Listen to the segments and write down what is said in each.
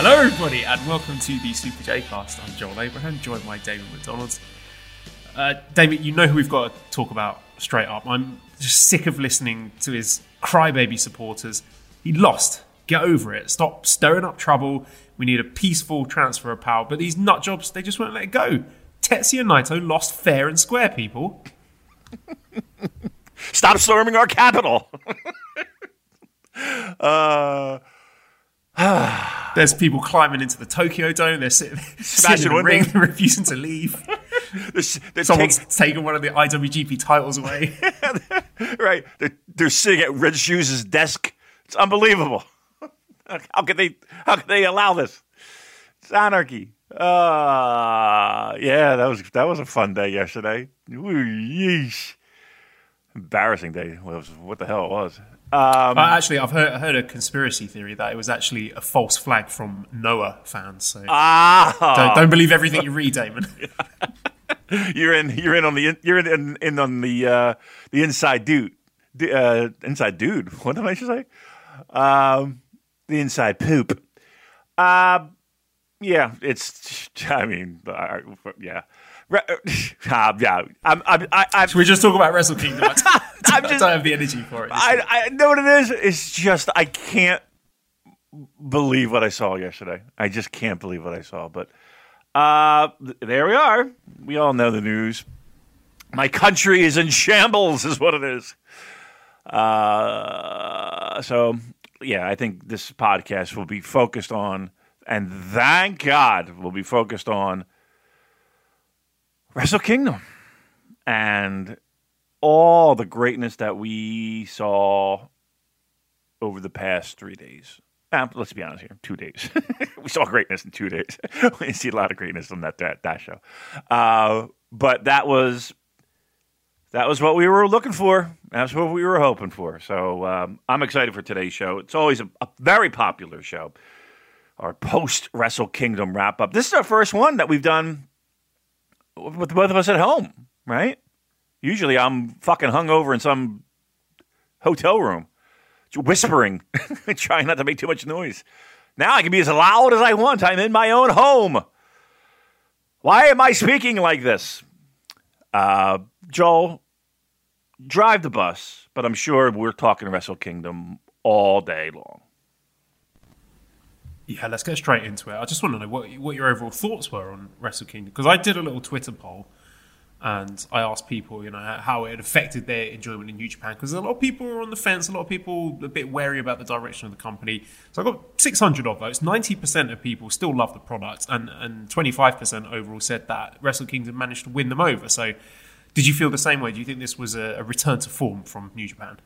Hello, everybody, and welcome to the Super J Cast. I'm Joel Abraham, joined by Damon McDonald. Uh, Damon, you know who we've got to talk about straight up. I'm just sick of listening to his crybaby supporters. He lost. Get over it. Stop stirring up trouble. We need a peaceful transfer of power. But these nut jobs, they just won't let it go. Tetsuya Naito lost fair and square, people. Stop storming our capital. uh, There's people climbing into the Tokyo Dome. They're sitting, sitting Smashing in the ring, windows. refusing to leave. they're, Someone's take- taken one of the IWGP titles away. right. They're, they're sitting at Red Shoes' desk. It's unbelievable. How could they? How could they allow this? It's anarchy. Uh, yeah, that was that was a fun day yesterday. Ooh, yeesh. Embarrassing day. What the hell it was? Um, Uh, actually, I've heard, I heard a conspiracy theory that it was actually a false flag from Noah fans. So ah, don't, don't believe everything you read, Damon. you're in. You're in on the. You're in, in, in on the uh, the inside dude. The, uh, inside dude. What did I just say? Um, the inside poop. Uh, yeah, it's. I mean, yeah. Re- uh, yeah, I'm, I'm, I, I'm, Should we just talk about Wrestle Kingdom? I I just- don't have the energy for it. I, I know what it is. It's just I can't believe what I saw yesterday. I just can't believe what I saw. But uh, there we are. We all know the news. My country is in shambles, is what it is. Uh, so yeah, I think this podcast will be focused on, and thank God, will be focused on Wrestle Kingdom and all the greatness that we saw over the past three days. Uh, let's be honest here, two days. we saw greatness in two days. we see a lot of greatness on that that, that show. Uh, but that was that was what we were looking for. That's what we were hoping for. So um, I'm excited for today's show. It's always a, a very popular show. Our post Wrestle Kingdom wrap up. This is our first one that we've done with both of us at home, right? Usually I'm fucking hungover in some hotel room, whispering, trying not to make too much noise. Now I can be as loud as I want. I'm in my own home. Why am I speaking like this? Uh, Joel, drive the bus, but I'm sure we're talking Wrestle Kingdom all day long. Yeah, let's get straight into it. I just want to know what what your overall thoughts were on Wrestle Kingdom because I did a little Twitter poll and I asked people, you know, how it affected their enjoyment in New Japan because a lot of people were on the fence, a lot of people a bit wary about the direction of the company. So I got 600 odd votes. 90% of people still love the product, and and 25% overall said that Wrestle Kingdom managed to win them over. So, did you feel the same way? Do you think this was a, a return to form from New Japan?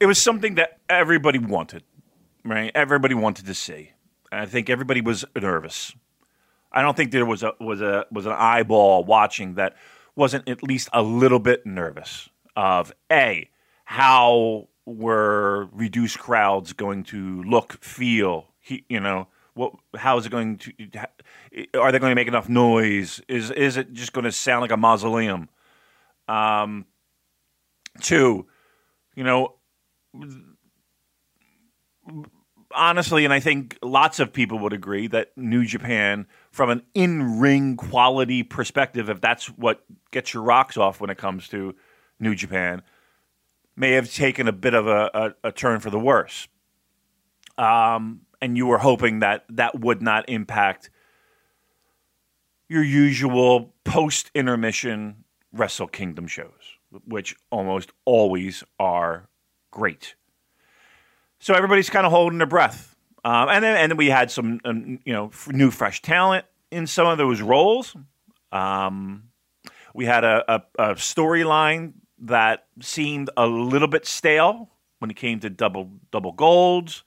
it was something that everybody wanted, right? Everybody wanted to see. I think everybody was nervous. I don't think there was a was a was an eyeball watching that wasn't at least a little bit nervous of a how were reduced crowds going to look, feel, he, you know, what how is it going to are they going to make enough noise? Is is it just going to sound like a mausoleum? Um, two, you know, honestly, and I think lots of people would agree that New Japan, from an in ring quality perspective, if that's what gets your rocks off when it comes to New Japan, may have taken a bit of a, a, a turn for the worse. Um, and you were hoping that that would not impact your usual post intermission Wrestle Kingdom shows, which almost always are great. So everybody's kind of holding their breath. Um, and then and then we had some um, you know f- new fresh talent in some of those roles. Um, we had a, a, a storyline that seemed a little bit stale when it came to double double golds.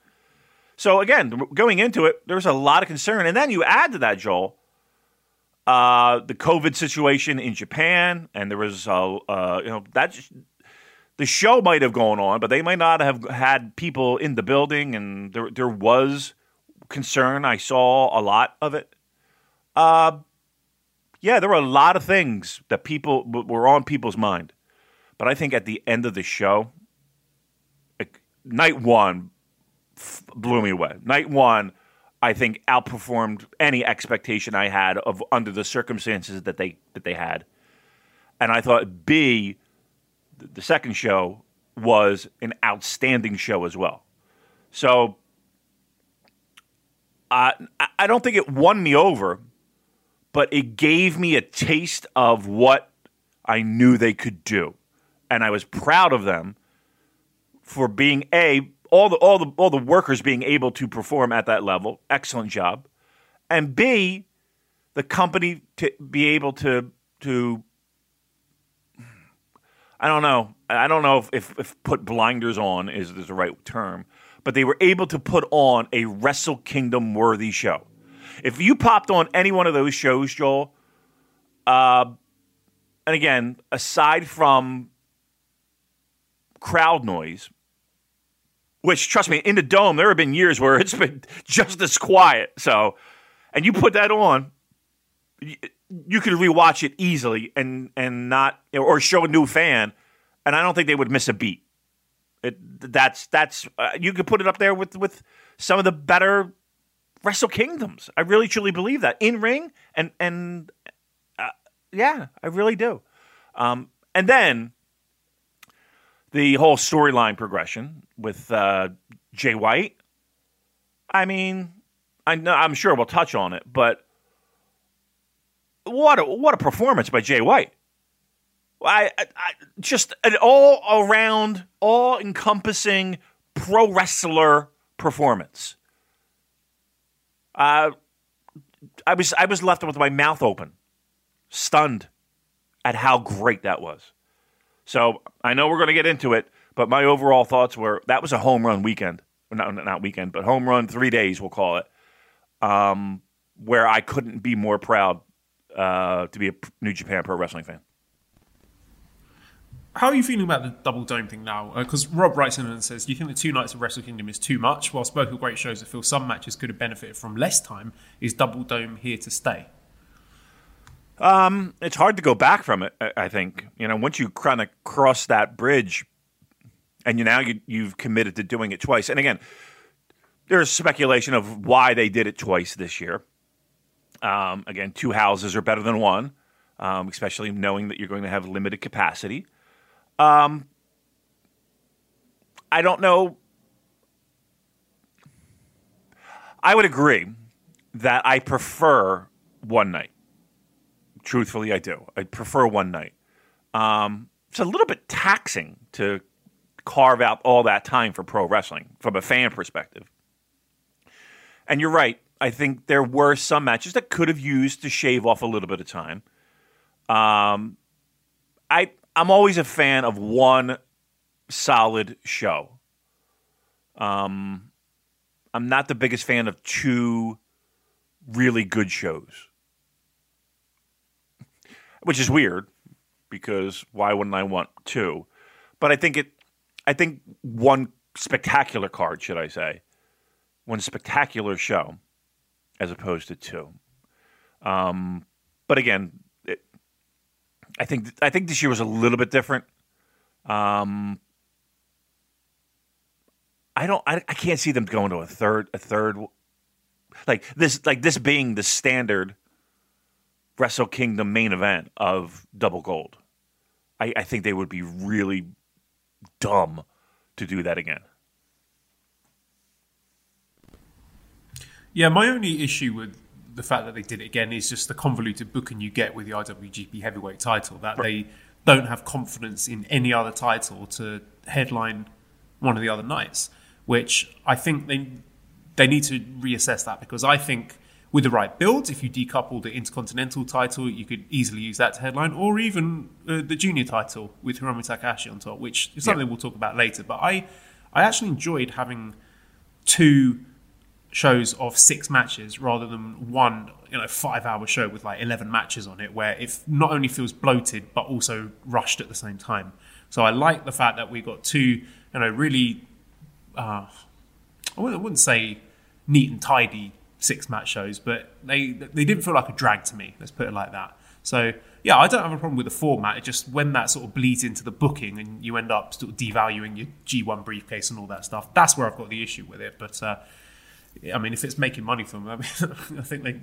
So again, going into it, there was a lot of concern, and then you add to that, Joel, uh, the COVID situation in Japan, and there was, uh, uh, you know, that the show might have gone on, but they might not have had people in the building, and there there was concern. I saw a lot of it. Uh, yeah, there were a lot of things that people were on people's mind, but I think at the end of the show, like, night one f- blew me away. Night one, I think outperformed any expectation I had of under the circumstances that they that they had, and I thought B, the second show was an outstanding show as well. So uh, I don't think it won me over, but it gave me a taste of what I knew they could do, and I was proud of them for being a all the all the all the workers being able to perform at that level. Excellent job, and b the company to be able to to I don't know. I don't know if, if, if put blinders on is, is the right term, but they were able to put on a Wrestle Kingdom worthy show. If you popped on any one of those shows, Joel, uh, and again, aside from crowd noise, which trust me, in the dome, there have been years where it's been just as quiet. So, and you put that on, you could rewatch it easily and and not or show a new fan, and I don't think they would miss a beat. It, that's that's uh, you could put it up there with with some of the better Wrestle Kingdoms. I really truly believe that in ring and and uh, yeah, I really do. Um, and then the whole storyline progression with uh, Jay White. I mean, I know I'm sure we'll touch on it, but what a what a performance by Jay White. I, I, I just an all around, all encompassing pro wrestler performance. Uh, I was I was left with my mouth open, stunned at how great that was. So I know we're going to get into it, but my overall thoughts were that was a home run weekend. Not, not weekend, but home run three days, we'll call it, um, where I couldn't be more proud uh, to be a New Japan Pro Wrestling fan. How are you feeling about the double dome thing now? Because uh, Rob writes in and says, "Do you think the two nights of Wrestle Kingdom is too much? Whilst both are great shows that feel some matches could have benefited from less time, is double dome here to stay?" Um, it's hard to go back from it. I think you know once you kind of cross that bridge, and you now you, you've committed to doing it twice. And again, there's speculation of why they did it twice this year. Um, again, two houses are better than one, um, especially knowing that you're going to have limited capacity. Um, I don't know. I would agree that I prefer one night. Truthfully, I do. I prefer one night. Um, it's a little bit taxing to carve out all that time for pro wrestling from a fan perspective. And you're right. I think there were some matches that could have used to shave off a little bit of time. Um, I I'm always a fan of one solid show. Um, I'm not the biggest fan of two really good shows which is weird because why wouldn't I want two? But I think it, I think one spectacular card, should I say, one spectacular show, as opposed to two. Um, but again, it, I think I think this year was a little bit different. Um, I don't. I, I can't see them going to a third. A third, like this. Like this being the standard Wrestle Kingdom main event of Double Gold. I, I think they would be really dumb to do that again. Yeah, my only issue with the fact that they did it again is just the convoluted booking you get with the IWGP Heavyweight title. That right. they don't have confidence in any other title to headline one of the other nights, which I think they they need to reassess that because I think with the right build, if you decouple the Intercontinental title, you could easily use that to headline, or even uh, the junior title with Hiromu Takahashi on top, which is something yeah. we'll talk about later. But I, I actually enjoyed having two shows of six matches rather than one you know five hour show with like eleven matches on it, where it not only feels bloated but also rushed at the same time. So I like the fact that we got two, you know, really, uh, I wouldn't say neat and tidy six match shows, but they they didn't feel like a drag to me. Let's put it like that. So yeah, I don't have a problem with the format. It just when that sort of bleeds into the booking and you end up sort of devaluing your G1 briefcase and all that stuff, that's where I've got the issue with it. But uh, I mean, if it's making money for them, I, mean, I think they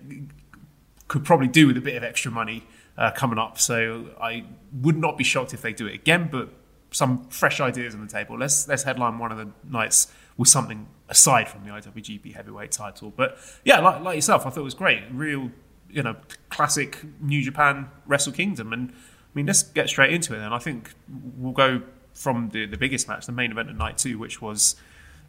could probably do with a bit of extra money uh, coming up. So I would not be shocked if they do it again. But some fresh ideas on the table. Let's let's headline one of the nights with something aside from the IWGP Heavyweight title. But yeah, like, like yourself, I thought it was great. Real you know, classic New Japan Wrestle Kingdom. And I mean, let's get straight into it then. I think we'll go from the, the biggest match, the main event of night two, which was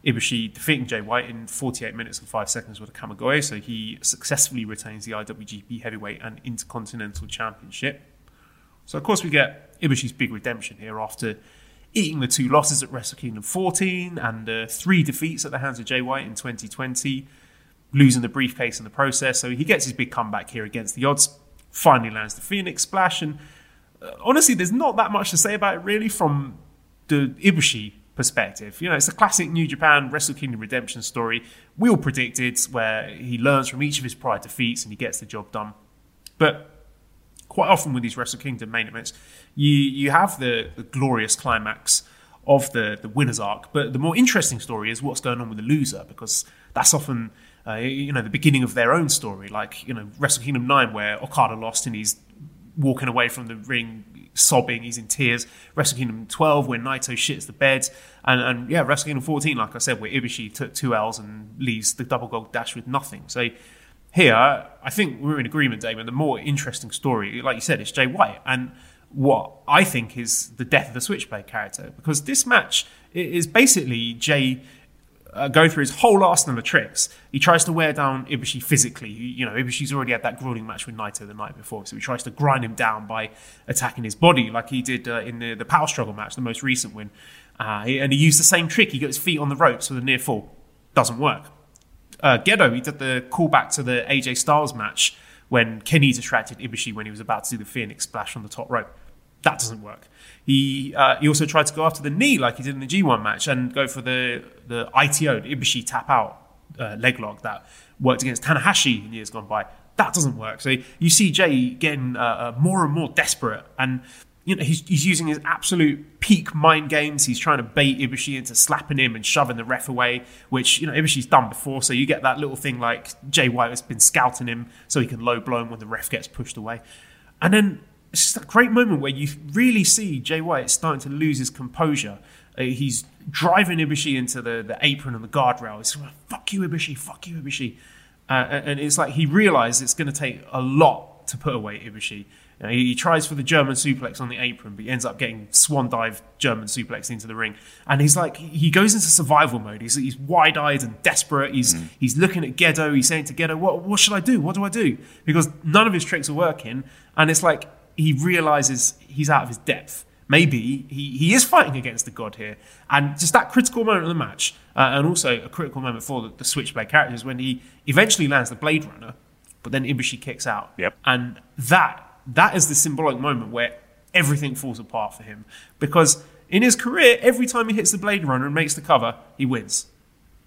Ibushi defeating Jay White in 48 minutes and 5 seconds with a Kamigoye. So he successfully retains the IWGP Heavyweight and Intercontinental Championship. So, of course, we get Ibushi's big redemption here after eating the two losses at Wrestle Kingdom 14 and uh, three defeats at the hands of Jay White in 2020 losing the briefcase in the process. So he gets his big comeback here against the odds. Finally lands the Phoenix Splash, and uh, honestly, there's not that much to say about it really from the Ibushi perspective. You know, it's a classic New Japan Wrestle Kingdom redemption story. We all predicted where he learns from each of his prior defeats and he gets the job done. But quite often with these Wrestle Kingdom main events, you you have the, the glorious climax of the the winner's arc. But the more interesting story is what's going on with the loser because that's often uh, you know, the beginning of their own story, like, you know, Wrestle Kingdom 9, where Okada lost and he's walking away from the ring sobbing, he's in tears. Wrestle Kingdom 12, where Naito shits the bed. And, and yeah, Wrestle Kingdom 14, like I said, where Ibushi took two L's and leaves the double gold dash with nothing. So here, I think we're in agreement, Damon. The more interesting story, like you said, is Jay White. And what I think is the death of the Switchblade character, because this match is basically Jay uh, go through his whole arsenal of tricks. He tries to wear down Ibushi physically. You know, Ibushi's already had that grueling match with Naito the night before, so he tries to grind him down by attacking his body, like he did uh, in the, the power struggle match, the most recent win. Uh, and he used the same trick. He got his feet on the ropes with a near fall. Doesn't work. Uh, Gedo, he did the callback to the AJ Styles match when Kenny distracted Ibushi when he was about to do the Phoenix splash on the top rope. That doesn't work. He uh, he also tried to go after the knee like he did in the G1 match and go for the the ITO, the Ibushi tap out uh, leg lock that worked against Tanahashi in years gone by. That doesn't work. So you see Jay getting uh, uh, more and more desperate and. You know, he's, he's using his absolute peak mind games. He's trying to bait Ibushi into slapping him and shoving the ref away, which, you know, Ibushi's done before. So you get that little thing like Jay White has been scouting him so he can low blow him when the ref gets pushed away. And then it's just a great moment where you really see Jay White starting to lose his composure. Uh, he's driving Ibushi into the, the apron and the guardrail. It's like, fuck you, Ibushi, fuck you, Ibushi. Uh, and it's like he realizes it's going to take a lot to put away Ibushi. You know, he, he, tries for the German suplex on the apron, but he ends up getting swan dive German suplex into the ring. And he's like, he goes into survival mode. He's, he's wide eyed and desperate. He's mm. he's looking at Gedo. He's saying to Gedo, what, what should I do? What do I do? Because none of his tricks are working. And it's like, he realizes he's out of his depth. Maybe he, he is fighting against the god here. And just that critical moment of the match, uh, and also a critical moment for the, the Switchblade characters, when he eventually lands the Blade Runner, but then Ibushi kicks out. Yep. And that that is the symbolic moment where everything falls apart for him. Because in his career, every time he hits the Blade Runner and makes the cover, he wins.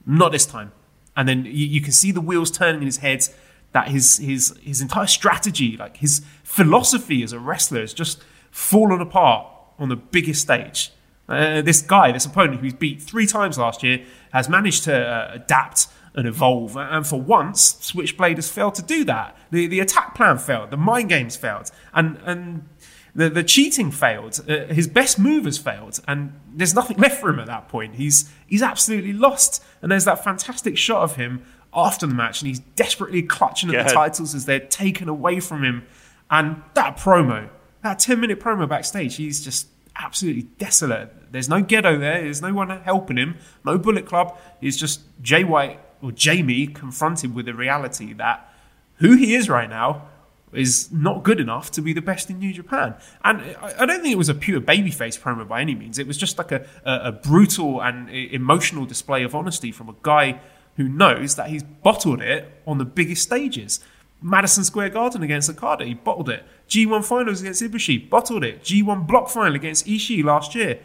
Not this time. And then you, you can see the wheels turning in his head that his his his entire strategy, like his philosophy as a wrestler, has just fallen apart on the biggest stage. Uh, this guy, this opponent who he's beat three times last year, has managed to uh, adapt and evolve. And for once, Switchblade has failed to do that. The the attack plan failed. The mind games failed. And and the, the cheating failed. Uh, his best move has failed, and there's nothing left for him at that point. He's he's absolutely lost. And there's that fantastic shot of him after the match, and he's desperately clutching at the titles as they're taken away from him. And that promo, that 10 minute promo backstage, he's just absolutely desolate. There's no Gedo there, there's no one helping him, no Bullet Club. He's just Jay White or Jamie confronted with the reality that who he is right now is not good enough to be the best in New Japan. And I don't think it was a pure babyface promo by any means. It was just like a, a, a brutal and emotional display of honesty from a guy who knows that he's bottled it on the biggest stages. Madison Square Garden against Okada, he bottled it. G1 finals against Ibushi, bottled it. G1 block final against Ishii last year.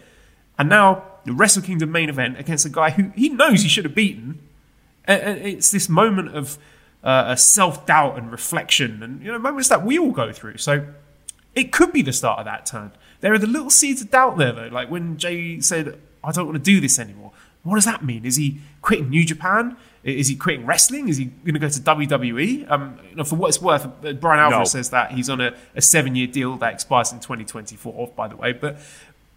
And now the Wrestle Kingdom main event against a guy who he knows he should have beaten. And it's this moment of uh, self doubt and reflection, and you know moments that we all go through. So it could be the start of that turn. There are the little seeds of doubt there, though. Like when Jay said, "I don't want to do this anymore." What does that mean? Is he quitting New Japan? Is he quitting wrestling? Is he going to go to WWE? Um, you know, for what it's worth, Brian Alvarez no. says that he's on a, a seven-year deal that expires in 2024. By the way, but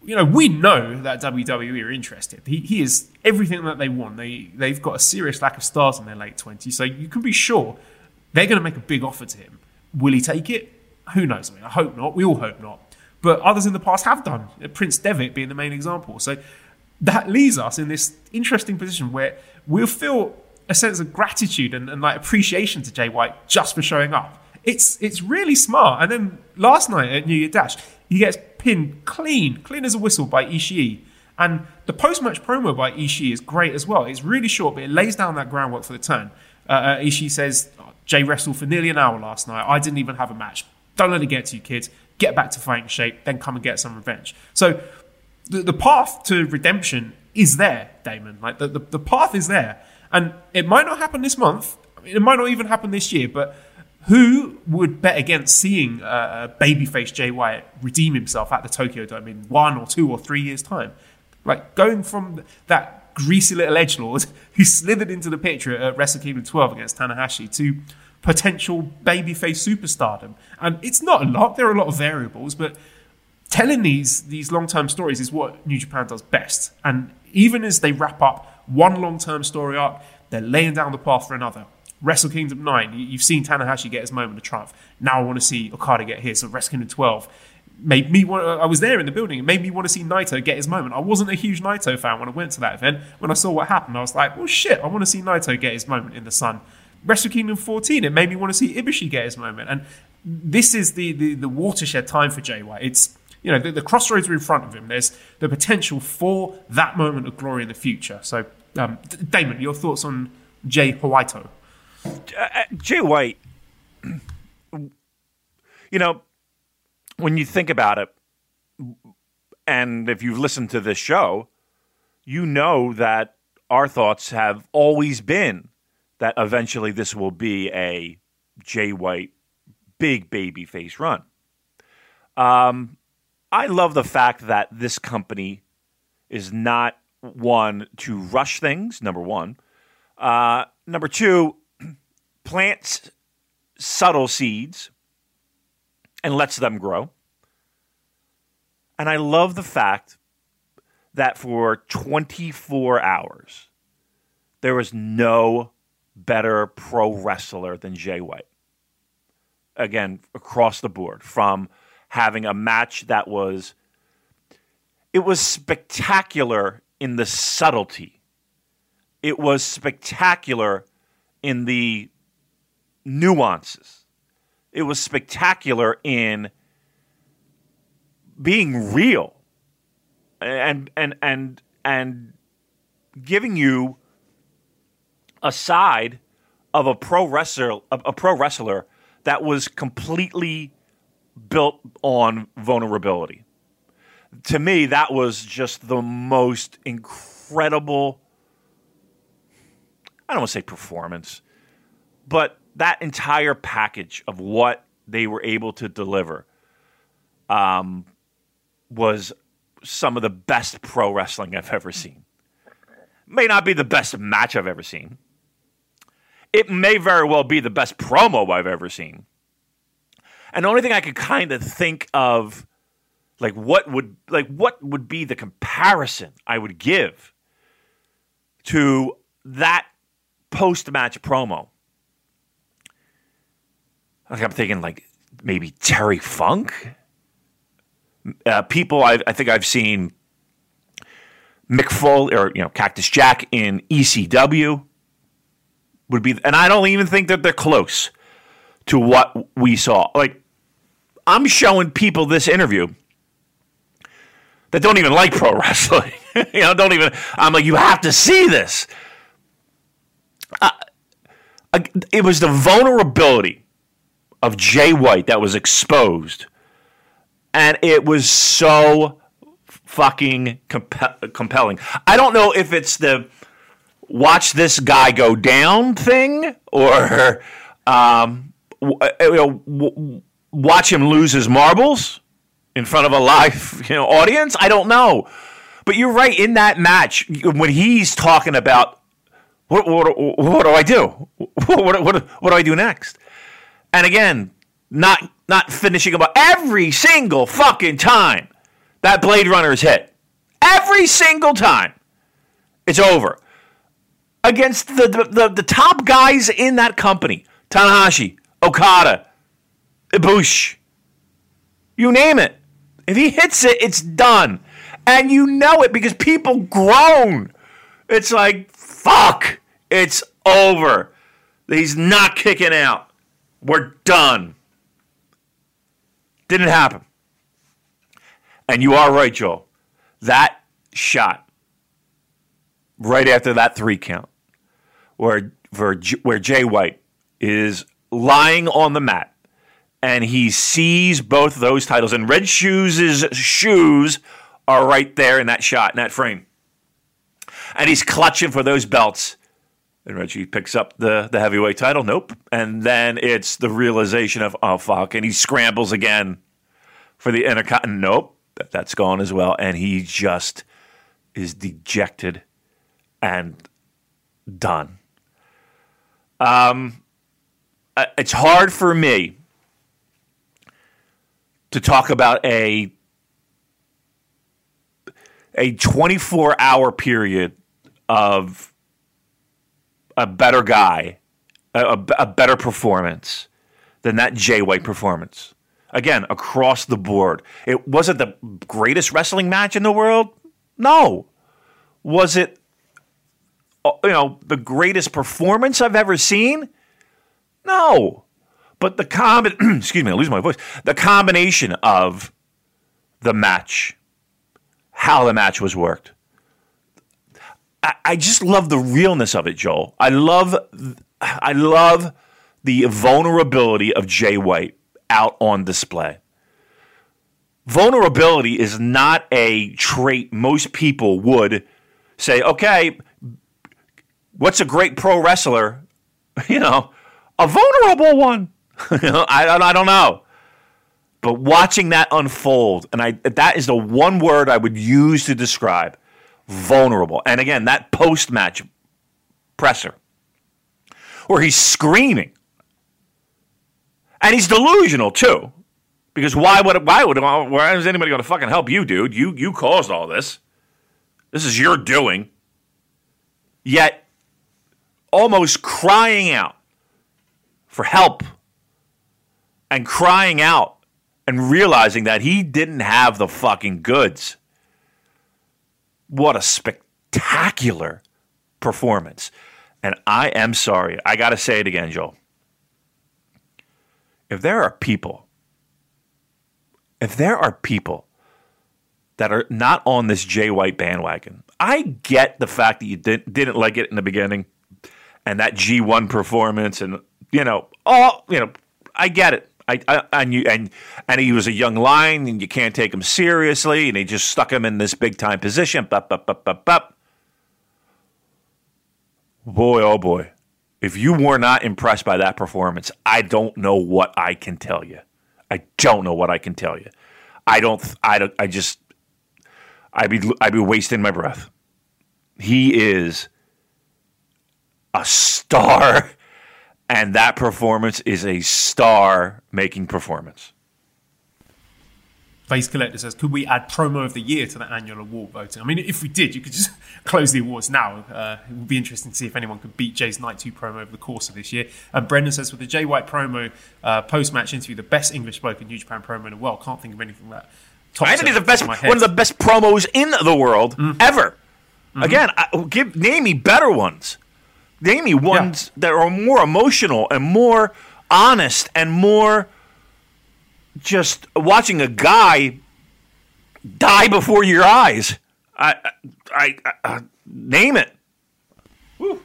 you know, we know that WWE are interested. He, he is everything that they want. They they've got a serious lack of stars in their late twenties, so you can be sure they're going to make a big offer to him. Will he take it? Who knows? I mean, I hope not. We all hope not. But others in the past have done. Prince Devitt being the main example. So that leaves us in this interesting position where we'll feel a sense of gratitude and, and like appreciation to Jay White just for showing up. It's it's really smart. And then last night at New Year Dash, he gets pinned clean, clean as a whistle by Ishii. And the post match promo by Ishii is great as well. It's really short, but it lays down that groundwork for the turn. Uh, uh, Ishii says, Jay wrestled for nearly an hour last night. I didn't even have a match. Don't let it get to you, kids. Get back to fighting shape, then come and get some revenge. So the, the path to redemption is there, Damon. Like the, the, the path is there. And it might not happen this month. It might not even happen this year, but who would bet against seeing uh, babyface Jay redeem himself at the Tokyo Dome in one or two or three years' time? Like going from that greasy little edge lord who slithered into the picture at Wrestle Kingdom 12 against Tanahashi to potential babyface superstardom. And it's not a lot. There are a lot of variables, but telling these these long term stories is what New Japan does best. And even as they wrap up one long term story arc, they're laying down the path for another. Wrestle Kingdom 9, you've seen Tanahashi get his moment of triumph. Now I want to see Okada get his. So Wrestle Kingdom 12 made me want. I was there in the building. It made me want to see Naito get his moment. I wasn't a huge Naito fan when I went to that event. When I saw what happened, I was like, "Well, shit! I want to see Naito get his moment in the sun." Wrestle Kingdom 14, it made me want to see Ibushi get his moment. And this is the the, the watershed time for White. It's you know the, the, crossroads are in front of him. There's the potential for that moment of glory in the future. So, um, Damon, your thoughts on Jay Whiteo? Uh, uh, Jay White, you know, when you think about it, and if you've listened to this show, you know that our thoughts have always been that eventually this will be a Jay White big baby face run. Um, I love the fact that this company is not one to rush things, number one. Uh, number two, plants subtle seeds and lets them grow. And I love the fact that for 24 hours, there was no better pro wrestler than Jay White. Again, across the board, from having a match that was it was spectacular in the subtlety. It was spectacular in the nuances. It was spectacular in being real and and and and giving you a side of a pro wrestler a, a pro wrestler that was completely built on vulnerability. To me, that was just the most incredible. I don't want to say performance, but that entire package of what they were able to deliver um, was some of the best pro wrestling I've ever seen. May not be the best match I've ever seen. It may very well be the best promo I've ever seen. And the only thing I could kind of think of, like what would like what would be the comparison I would give to that post match promo. Like I'm thinking like maybe Terry Funk. Uh, people I, I think I've seen Mick Foley or you know Cactus Jack in ECW would be, and I don't even think that they're close to what we saw. Like I'm showing people this interview that don't even like pro wrestling. you know, don't even. I'm like, you have to see this. Uh, it was the vulnerability of Jay White that was exposed, and it was so fucking comp- compelling. I don't know if it's the watch this guy go down thing or um, uh, you know, watch him lose his marbles in front of a live you know audience. I don't know, but you're right. In that match, when he's talking about what what, what do I do? What, what, what do I do next? And again, not not finishing about every single fucking time that Blade Runner is hit. Every single time, it's over against the the, the, the top guys in that company: Tanahashi, Okada, Ibushi. You name it. If he hits it, it's done. And you know it because people groan. It's like, fuck, it's over. He's not kicking out. We're done. Didn't happen. And you are right, Joel. That shot right after that three count, where where, where Jay White is lying on the mat and he sees both those titles, and Red Shoes' shoes are right there in that shot, in that frame. And he's clutching for those belts. And Reggie picks up the, the heavyweight title. Nope. And then it's the realization of, oh, fuck. And he scrambles again for the Intercontinental. Nope. That's gone as well. And he just is dejected and done. Um, uh, it's hard for me to talk about a a 24 hour period of a better guy, a, a, better performance than that Jay White performance. Again, across the board. It wasn't the greatest wrestling match in the world. No. Was it uh, you know, the greatest performance I've ever seen? No. But the com excuse me, I lose my voice. The combination of the match, how the match was worked. I, I just love the realness of it, Joel. I love I love the vulnerability of Jay White out on display. Vulnerability is not a trait most people would say, okay, what's a great pro wrestler? You know, a vulnerable one. I, I don't know. But watching that unfold, and I that is the one word I would use to describe vulnerable. And again, that post match presser where he's screaming. And he's delusional too. Because why would why would why is anybody going to fucking help you, dude? You you caused all this. This is your doing. Yet almost crying out for help and crying out and realizing that he didn't have the fucking goods. What a spectacular performance. And I am sorry. I got to say it again, Joel. If there are people, if there are people that are not on this Jay White bandwagon, I get the fact that you didn't, didn't like it in the beginning and that G1 performance and, you know, all, you know, I get it. I, I, and you and and he was a young lion, and you can't take him seriously, and he just stuck him in this big time position. Bup, bup, bup, bup, bup. Boy, oh boy, if you were not impressed by that performance, I don't know what I can tell you. I don't know what I can tell you. I don't. I don't. I just. I'd be. I'd be wasting my breath. He is a star and that performance is a star making performance. Face Collector says, could we add promo of the year to the annual award voting? I mean, if we did, you could just close the awards now. Uh, it would be interesting to see if anyone could beat Jay's Night 2 promo over the course of this year. And Brendan says, with the Jay White promo uh, post match interview, the best English spoken New Japan promo in the world. Can't think of anything that. I think it's the best, one of the best promos in the world mm. ever. Mm-hmm. Again, I, give name me better ones. Name me ones yeah. that are more emotional and more honest and more just watching a guy die before your eyes. I, I, I, I name it. Woo.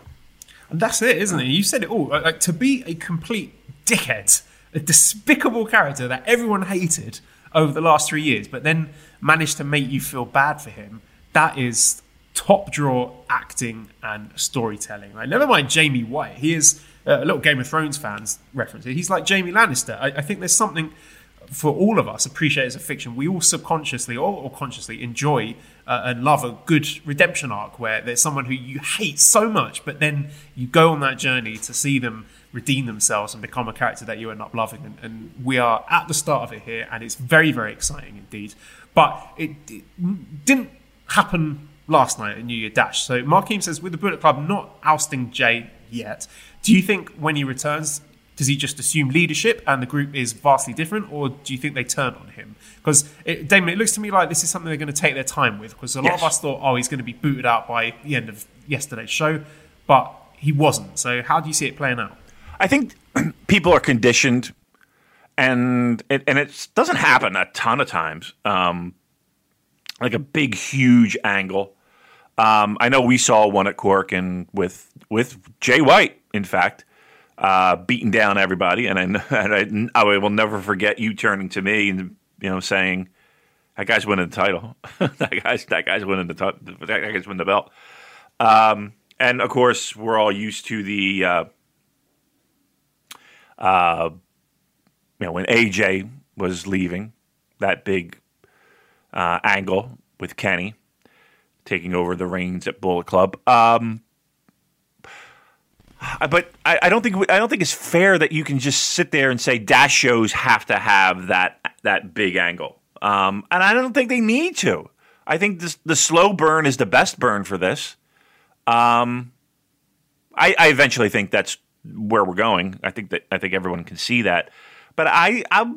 That's it, isn't it? You said it all. Like to be a complete dickhead a despicable character that everyone hated over the last three years, but then managed to make you feel bad for him. That is top draw acting and storytelling. Right? Never mind Jamie White. He is uh, a little Game of Thrones fans reference. He's like Jamie Lannister. I, I think there's something for all of us appreciate as a fiction. We all subconsciously or, or consciously enjoy uh, and love a good redemption arc where there's someone who you hate so much, but then you go on that journey to see them redeem themselves and become a character that you end up loving. And, and we are at the start of it here, and it's very, very exciting indeed. But it, it didn't happen last night at New Year Dash. So Markeem says, with the Bullet Club not ousting Jay yet, do you think when he returns, does he just assume leadership and the group is vastly different, or do you think they turn on him? Because Damon, it looks to me like this is something they're going to take their time with. Because a lot yes. of us thought, oh, he's going to be booted out by the end of yesterday's show, but he wasn't. So how do you see it playing out? I think people are conditioned, and it, and it doesn't happen a ton of times. Um, like a big, huge angle. Um, I know we saw one at Korakuen with with Jay White, in fact, uh, beating down everybody. And I, and I, I will never forget you turning to me and you know saying, "That guy's winning the title. that guy's that guy's winning the t- that guy's winning the belt." Um, and of course, we're all used to the uh, uh, you know when AJ was leaving that big uh, angle with Kenny taking over the reins at Bullet Club. Um, but I, I, don't think I don't think it's fair that you can just sit there and say dash shows have to have that that big angle, um, and I don't think they need to. I think this, the slow burn is the best burn for this. Um, I, I, eventually think that's where we're going. I think that I think everyone can see that. But I, I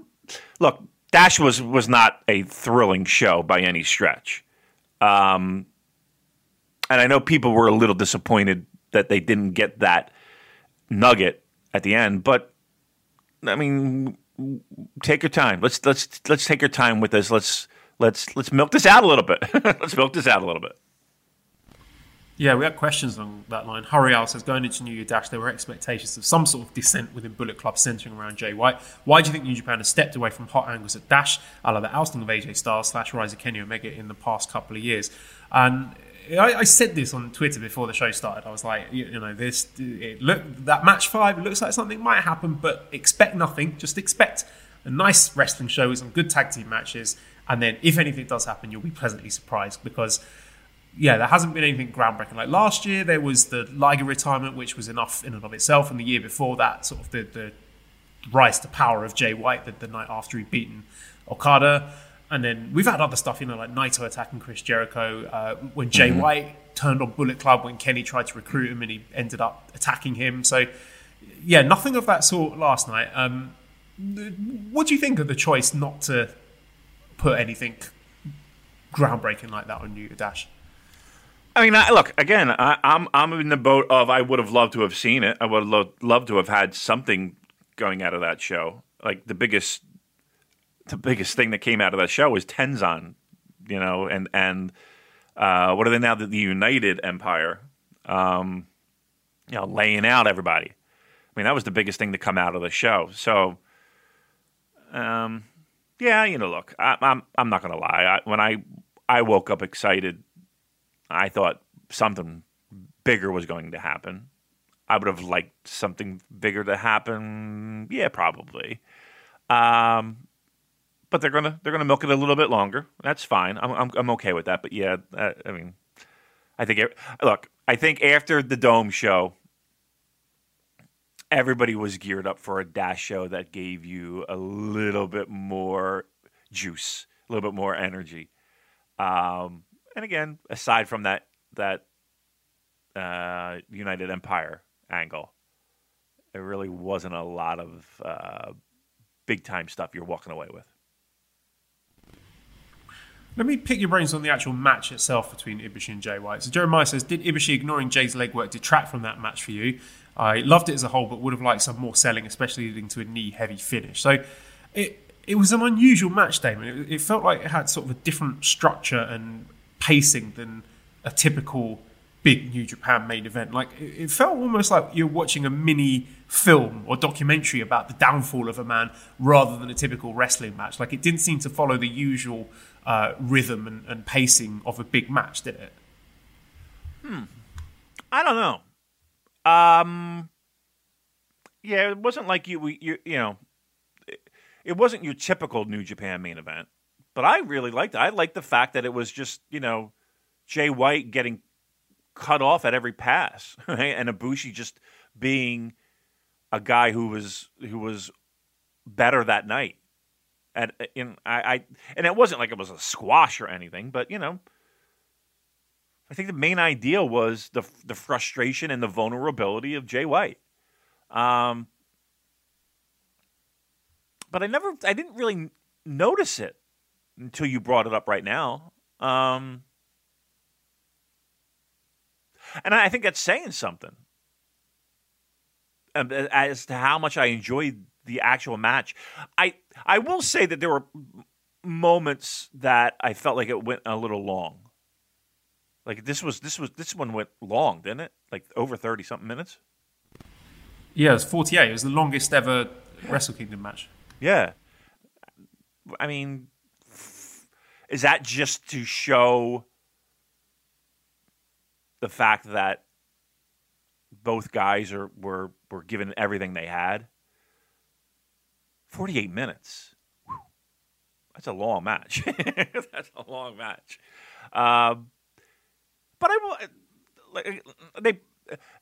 look. Dash was was not a thrilling show by any stretch. Um, and I know people were a little disappointed that they didn't get that nugget at the end, but I mean, take your time. Let's let's let's take your time with this. Let's let's let's milk this out a little bit. let's milk this out a little bit. Yeah, we had questions on that line. Hurriel says, going into New Year Dash, there were expectations of some sort of descent within Bullet Club centering around Jay White. Why do you think New Japan has stepped away from hot angles at Dash, a la the ousting of AJ Styles slash Rise of Kenny Omega in the past couple of years? And I, I, said this on Twitter before the show started. I was like, you, you know, this it look that match five looks like something might happen, but expect nothing. Just expect a nice wrestling show with some good tag team matches, and then if anything does happen, you'll be pleasantly surprised because yeah, there hasn't been anything groundbreaking. Like last year, there was the Liger retirement, which was enough in and of itself, and the year before that, sort of the, the rise to power of Jay White the, the night after he'd beaten Okada. And then we've had other stuff, you know, like Naito attacking Chris Jericho, uh, when Jay mm-hmm. White turned on Bullet Club when Kenny tried to recruit him and he ended up attacking him. So, yeah, nothing of that sort last night. Um, what do you think of the choice not to put anything groundbreaking like that on New Dash? I mean, I, look again. I, am I'm, I'm in the boat of I would have loved to have seen it. I would have loved, loved to have had something going out of that show. Like the biggest, the biggest thing that came out of that show was Tenzan, you know, and and uh, what are they now? The, the United Empire, um, you know, laying out everybody. I mean, that was the biggest thing to come out of the show. So, um, yeah, you know, look, I, am I'm, I'm not gonna lie. I, when I I woke up excited I thought something bigger was going to happen. I would have liked something bigger to happen. Yeah, probably. Um, but they're gonna they're gonna milk it a little bit longer. That's fine. I'm I'm, I'm okay with that. But yeah, uh, I mean, I think look, I think after the dome show, everybody was geared up for a dash show that gave you a little bit more juice, a little bit more energy. Um, and again, aside from that that uh, United Empire angle, there really wasn't a lot of uh, big time stuff you're walking away with. Let me pick your brains on the actual match itself between Ibushi and Jay White. So Jeremiah says, did Ibushi ignoring Jay's legwork detract from that match for you? I loved it as a whole, but would have liked some more selling, especially leading to a knee-heavy finish. So it it was an unusual match, Damon. It, it felt like it had sort of a different structure and pacing than a typical big New Japan main event. Like it, it felt almost like you're watching a mini film or documentary about the downfall of a man rather than a typical wrestling match. Like it didn't seem to follow the usual uh, rhythm and, and pacing of a big match, did it? I don't know. Um, yeah, it wasn't like you, you, you know, it, it wasn't your typical New Japan main event. But I really liked it. I liked the fact that it was just, you know, Jay White getting cut off at every pass, right? and Ibushi just being a guy who was who was better that night. And in I, I and it wasn't like it was a squash or anything, but you know, I think the main idea was the the frustration and the vulnerability of Jay White. Um, but I never, I didn't really notice it until you brought it up right now. Um, and I think that's saying something um, as to how much I enjoyed the actual match. I I will say that there were moments that I felt like it went a little long. Like this was this was this one went long, didn't it? Like over thirty something minutes. Yeah, it was 48. It was the longest ever Wrestle Kingdom match. Yeah. I mean, is that just to show the fact that both guys are were were given everything they had? Forty eight minutes. Whew. That's a long match. That's a long match. Um, but I like, They.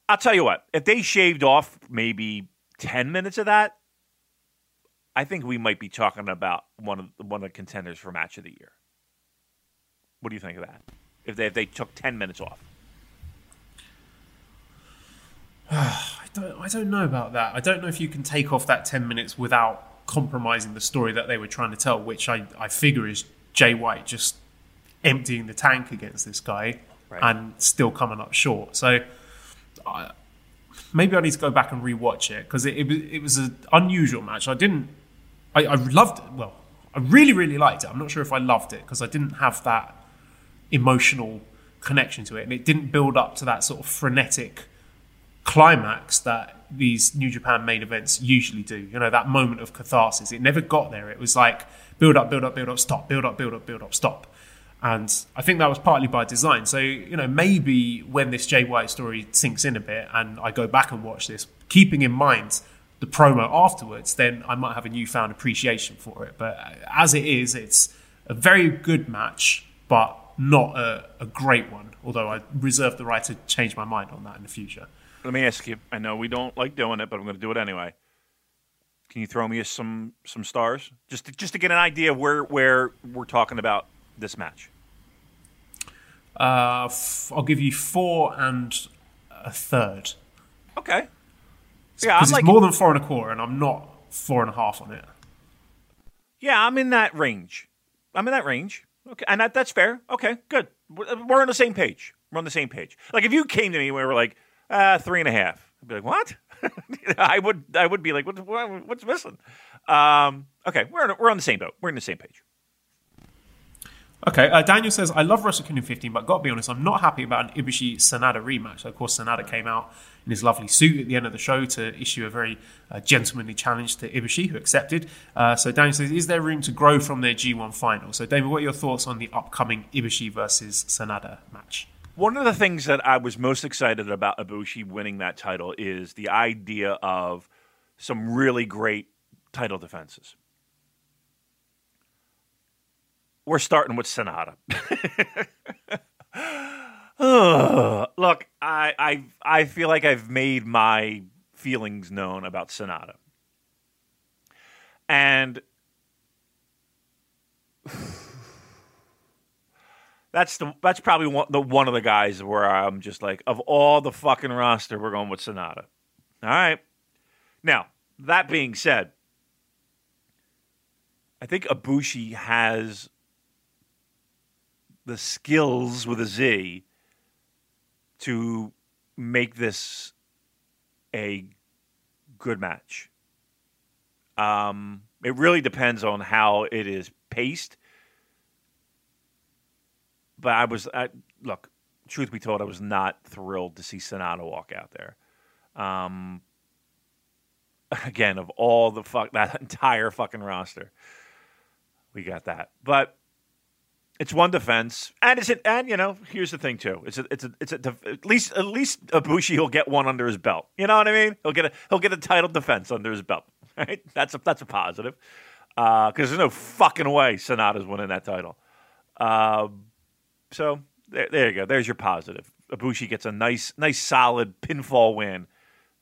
I'll tell you what. If they shaved off maybe ten minutes of that, I think we might be talking about one of one of the contenders for match of the year. What do you think of that? If they if they took ten minutes off, I don't, I don't know about that. I don't know if you can take off that 10 minutes without compromising the story that they were trying to tell, which I, I figure is Jay White just emptying the tank against this guy Right. and still coming up short. So I, maybe I need to go back and rewatch it because it, it, was- it was an unusual match. I didn't, I, I loved it. Well, I really, really liked it. I'm not sure if I loved it because I didn't have that emotional connection to it and it didn't build up to that sort of frenetic climax that these New Japan main events usually do. You know, that moment of catharsis. It never got there. It was like build up, build up, build up, stop, build up, build up, build up, stop. And I think that was partly by design. So, you know, maybe when this Jay White story sinks in a bit and I go back and watch this, keeping in mind the promo afterwards, then I might have a newfound appreciation for it. But as it is, it's a very good match, but not a, a great one. Although I reserve the right to change my mind on that in the future. Let me ask you. I know we don't like doing it, but I'm going to do it anyway. Can you throw me some some stars just to, just to get an idea where where we're talking about this match? Uh, f- I'll give you four and a third. Okay. Yeah, I'm it's like more than four and a quarter, and I'm not four and a half on it. Yeah, I'm in that range. I'm in that range. Okay, and that, that's fair. Okay, good. We're we're on the same page. We're on the same page. Like if you came to me and we were like uh, three and a half, I'd be like, what? I would I would be like, what, what, what's missing? Um, okay, we're on, we're on the same boat. We're on the same page. Okay, uh, Daniel says, I love Wrestle Kingdom 15, but got to be honest, I'm not happy about an Ibushi Sanada rematch. So, of course, Sanada came out in his lovely suit at the end of the show to issue a very uh, gentlemanly challenge to Ibushi, who accepted. Uh, so, Daniel says, Is there room to grow from their G1 final? So, Damon, what are your thoughts on the upcoming Ibushi versus Sanada match? One of the things that I was most excited about Ibushi winning that title is the idea of some really great title defenses. We're starting with Sanada. Look, I, I I feel like I've made my feelings known about Sanada. And That's the that's probably one, the one of the guys where I'm just like, of all the fucking roster, we're going with Sanada. All right. Now that being said, I think Ibushi has the skills with a Z to make this a good match. Um, it really depends on how it is paced but I was I, look truth be told, I was not thrilled to see Sanada walk out there. Um, again, of all the fuck that entire fucking roster, we got that. But it's one defense, and it's a, and you know here's the thing too. It's a, it's a, it's a, at least at least Ibushi will get one under his belt. You know what I mean? He'll get a he'll get a title defense under his belt. Right? That's a that's a positive Uh because uh, there's no fucking way Sanada's winning that title. Uh, so there, there you go. There's your positive. Ibushi gets a nice nice solid pinfall win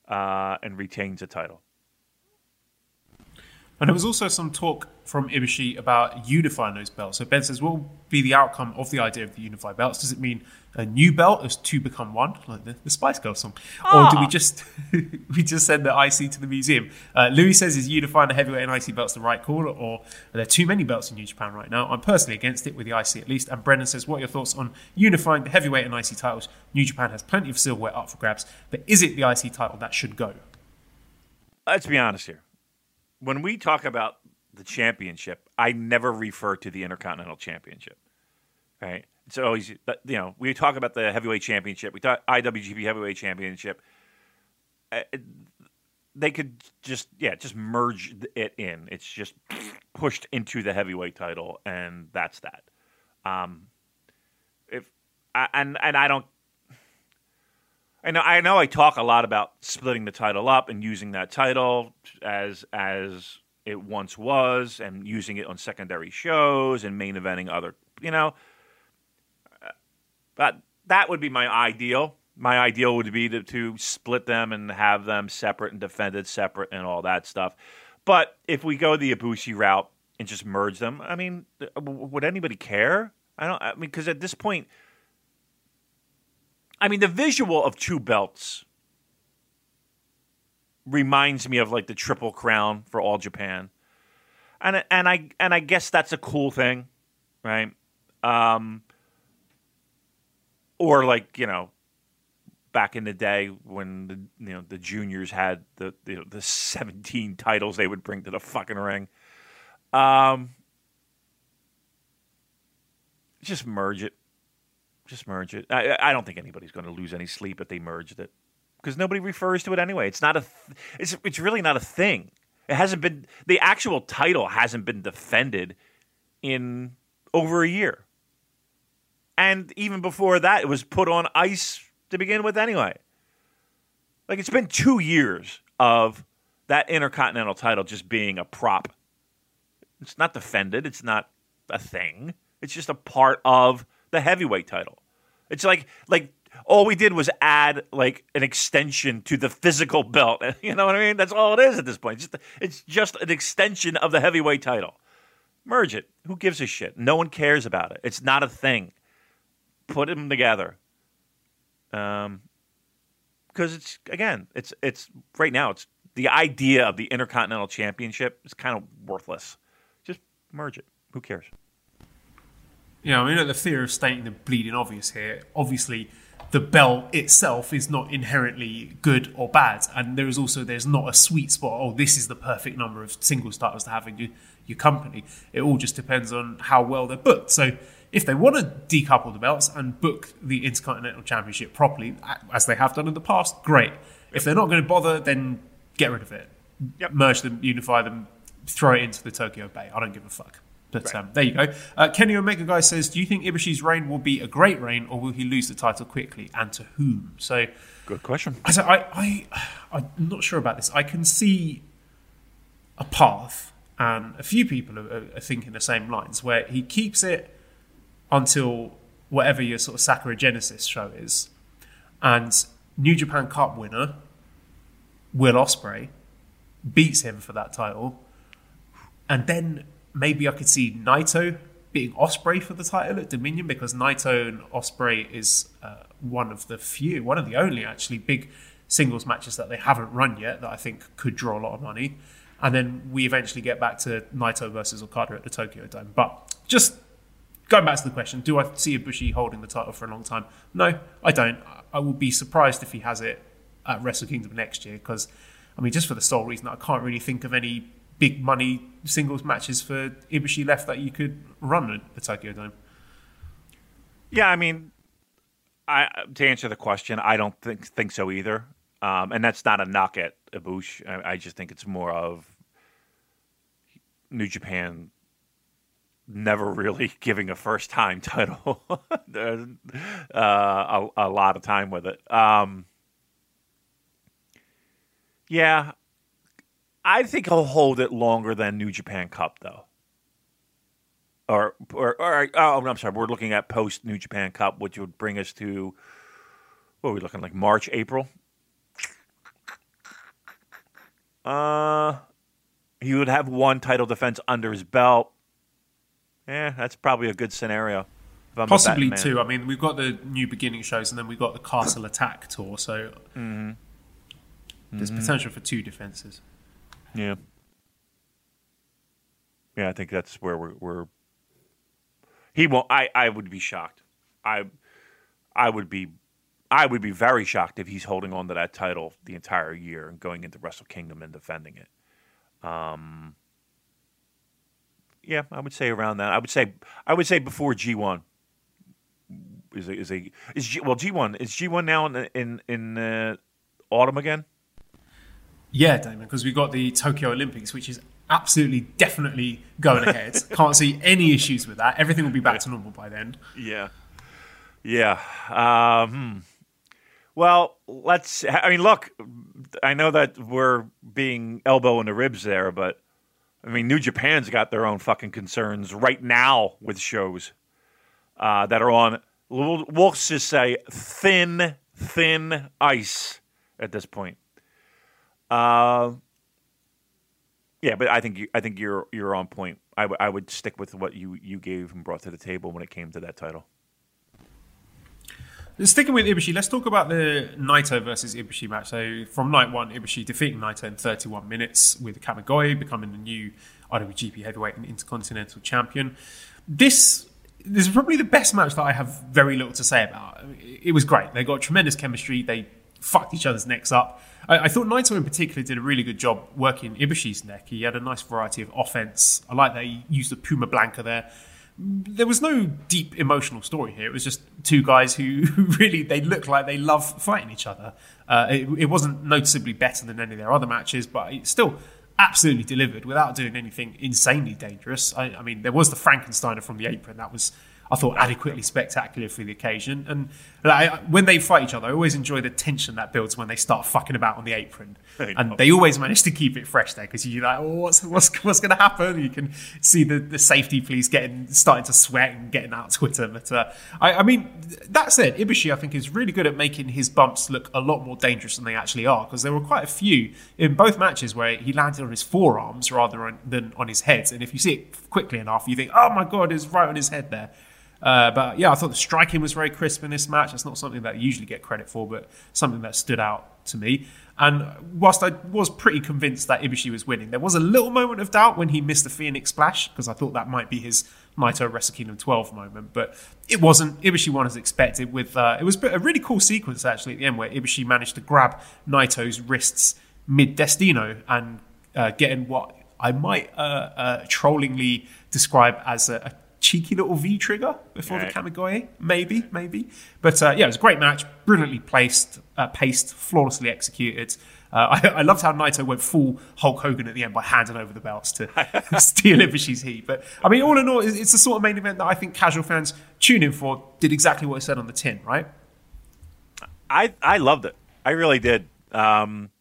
uh, and retains the title. And there was also some talk from Ibushi about unifying those belts. So Ben says, what will be the outcome of the idea of the unified belts? Does it mean a new belt as two become one, like the, the Spice Girls song, or do we just we just send the IC to the museum? Uh, Louis says, is unifying the heavyweight and IC belts the right call, or are there too many belts in New Japan right now? I'm personally against it with the IC at least. And Brendan says, what are your thoughts on unifying the heavyweight and IC titles? New Japan has plenty of silverware up for grabs, but is it the IC title that should go? Let's be honest here when we talk about the championship, I never refer to the Intercontinental Championship. Right? It's always you know we talk about the heavyweight championship. We talk IWGP heavyweight championship. Uh, they could just yeah just merge it in. It's just pushed into the heavyweight title, and that's that. Um, if and and I don't. I know I know I talk a lot about splitting the title up and using that title as as it once was and using it on secondary shows and main eventing other, you know. But that would be my ideal. My ideal would be to, to split them and have them separate and defended separate and all that stuff. But if we go the Ibushi route and just merge them, I mean, would anybody care? I don't. I mean, because at this point, I mean, the visual of two belts reminds me of like the triple crown for all Japan, and and I and I guess that's a cool thing, right? Um, or like you know, back in the day when the you know the juniors had the you know, the seventeen titles they would bring to the fucking ring. Um, just merge it. Just merge it. I, I don't think anybody's going to lose any sleep if they merged it because nobody refers to it anyway. It's not a. Th- it's it's really not a thing. It hasn't been the actual title hasn't been defended in over a year, and even before that, it was put on ice to begin with anyway. Like it's been two years of that intercontinental title just being a prop. It's not defended. It's not a thing. It's just a part of the heavyweight title. It's like like all we did was add like an extension to the physical belt. You know what I mean? That's all it is at this point. It's just, it's just an extension of the heavyweight title. Merge it. Who gives a shit? No one cares about it. It's not a thing. Put them together. Um, because it's again, it's it's right now. It's the idea of the Intercontinental Championship is kind of worthless. Just merge it. Who cares? Yeah, I mean, the fear of stating the bleeding obvious here. Obviously, the belt itself is not inherently good or bad, and there is also there's not a sweet spot. Oh, this is the perfect number of single starters to have in your, your company. It all just depends on how well they're booked. So if they want to decouple the belts and book the Intercontinental Championship properly, as they have done in the past, great. If they're not going to bother, then get rid of it. Yep. Merge them, unify them, throw it into the Tokyo Bay. I don't give a fuck. But right. um, there you go. Uh, Kenny Omega Guy says, "Do you think Ibushi's reign will be a great reign, or will he lose the title quickly, and to whom?" So, good question. I, I, I, I'm not sure about this. I can see a path, and a few people are, are thinking the same lines, where he keeps it until whatever your sort of Sakura Genesis show is, and New Japan Cup winner Will Ospreay beats him for that title, and then maybe I could see Naito beating Ospreay for the title at Dominion because Naito and Ospreay is uh, one of the few, one of the only actually big singles matches that they haven't run yet that I think could draw a lot of money. And then we eventually get back to Naito versus Okada at the Tokyo Dome. But just going back to the question, do I see Ibushi holding the title for a long time? No, I don't. I will be surprised if he has it at Wrestle Kingdom next year because, I mean, just for the sole reason that I can't really think of any big money singles matches for Ibushi left that you could run at the Tokyo Dome. Yeah, I mean, I to answer the question, I don't think think so either. Um, and that's not a knock at Ibushi. I, I just think it's more of New Japan never really giving a first time title uh, a, a, lot of time with it. Um, yeah, I think he'll hold it longer than New Japan Cup though. Or, or, or oh, I'm sorry. We're looking at post New Japan Cup, which would bring us to what are we looking like March, April. Uh, he would have one title defense under his belt. Yeah, that's probably a good scenario. Possibly two. I mean, we've got the new beginning shows, and then we've got the Castle Attack tour. So mm-hmm. there's mm-hmm. potential for two defenses. Yeah. Yeah, I think that's where we're. we're he won't. I, I would be shocked. I I would be I would be very shocked if he's holding on to that title the entire year and going into Wrestle Kingdom and defending it. Um, yeah, I would say around that. I would say I would say before G one is a, is a is G, well G one is G one now in in in uh, autumn again. Yeah, Damon, because we've got the Tokyo Olympics, which is absolutely definitely going ahead. Can't see any issues with that. Everything will be back to normal by then. Yeah, yeah. Um, well, let's. I mean, look. I know that we're being elbow in the ribs there, but I mean, New Japan's got their own fucking concerns right now with shows uh, that are on, we'll, we'll just say, thin, thin ice at this point. Uh, yeah, but I think you, I think you're you're on point. I, w- I would stick with what you, you gave and brought to the table when it came to that title. Sticking with Ibushi, let's talk about the Naito versus Ibushi match. So from night one, Ibushi defeating Naito in 31 minutes with Kamigoye, becoming the new IWGP Heavyweight and Intercontinental Champion. This this is probably the best match that I have very little to say about. It was great. They got tremendous chemistry. They fucked each other's necks up. I, I, thought Naito in particular did a really good job working Ibushi's neck. He had a nice variety of offense. I like that he used the Pluma Blanca there there was no deep emotional story here. It was just two guys who, really they look like they love fighting each other. Uh, it, it, wasn't noticeably better than any of their other matches, but it still absolutely delivered without doing anything insanely dangerous. I, I mean, there was the Frankensteiner from the apron that was I thought adequately spectacular for the occasion. And like, when they fight each other, I always enjoy the tension that builds when they start fucking about on the apron. And they always manage to keep it fresh there because you're like, oh, what's what's what's going to happen? You can see the, the safety police getting starting to sweat and getting out Twitter. But uh, I, I mean, that said, Ibushi I think is really good at making his bumps look a lot more dangerous than they actually are because there were quite a few in both matches where he landed on his forearms rather than on his head. And if you see it quickly enough, you think, oh my god, it's right on his head there. Uh, but yeah, I thought the striking was very crisp in this match. That's not something that I usually get credit for, but something that stood out to me. And whilst I was pretty convinced that Ibushi was winning, there was a little moment of doubt when he missed the Phoenix Splash because I thought that might be his Naito Wrestle Kingdom 12 moment, but it wasn't. Ibushi won as expected. With uh, it was a really cool sequence actually at the end where Ibushi managed to grab Naito's wrists mid Destino and uh, getting what I might uh, uh trollingly describe as a, a cheeky little V trigger before yeah. the Kamigoye. Maybe, maybe. But uh, yeah, it was a great match, brilliantly placed, uh, paced, flawlessly executed. Uh, I, I, loved how Naito went full Hulk Hogan at the end by handing over the belts to steal Ibushi's heat. But I mean, all in all, it's the sort of main event that I think casual fans tune in for. Did exactly what it said on the tin, right? I I loved it. I really did. Um,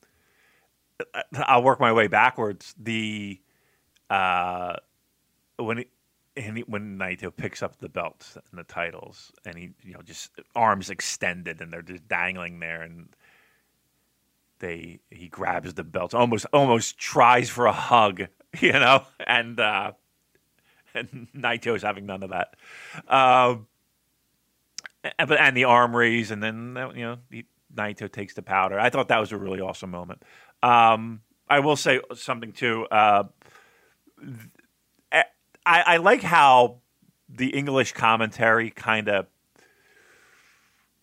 I'll work my way backwards. The uh, when it, and he, when Naito picks up the belts and the titles, and he, you know, just arms extended, and they're just dangling there, and they he grabs the belts, almost almost tries for a hug, you know, and uh, and Naito's having none of that. Um, and, and the arm raise, and then you know, he, Naito takes the powder. I thought that was a really awesome moment. Um, I will say something too. Uh, I, I like how the English commentary kind of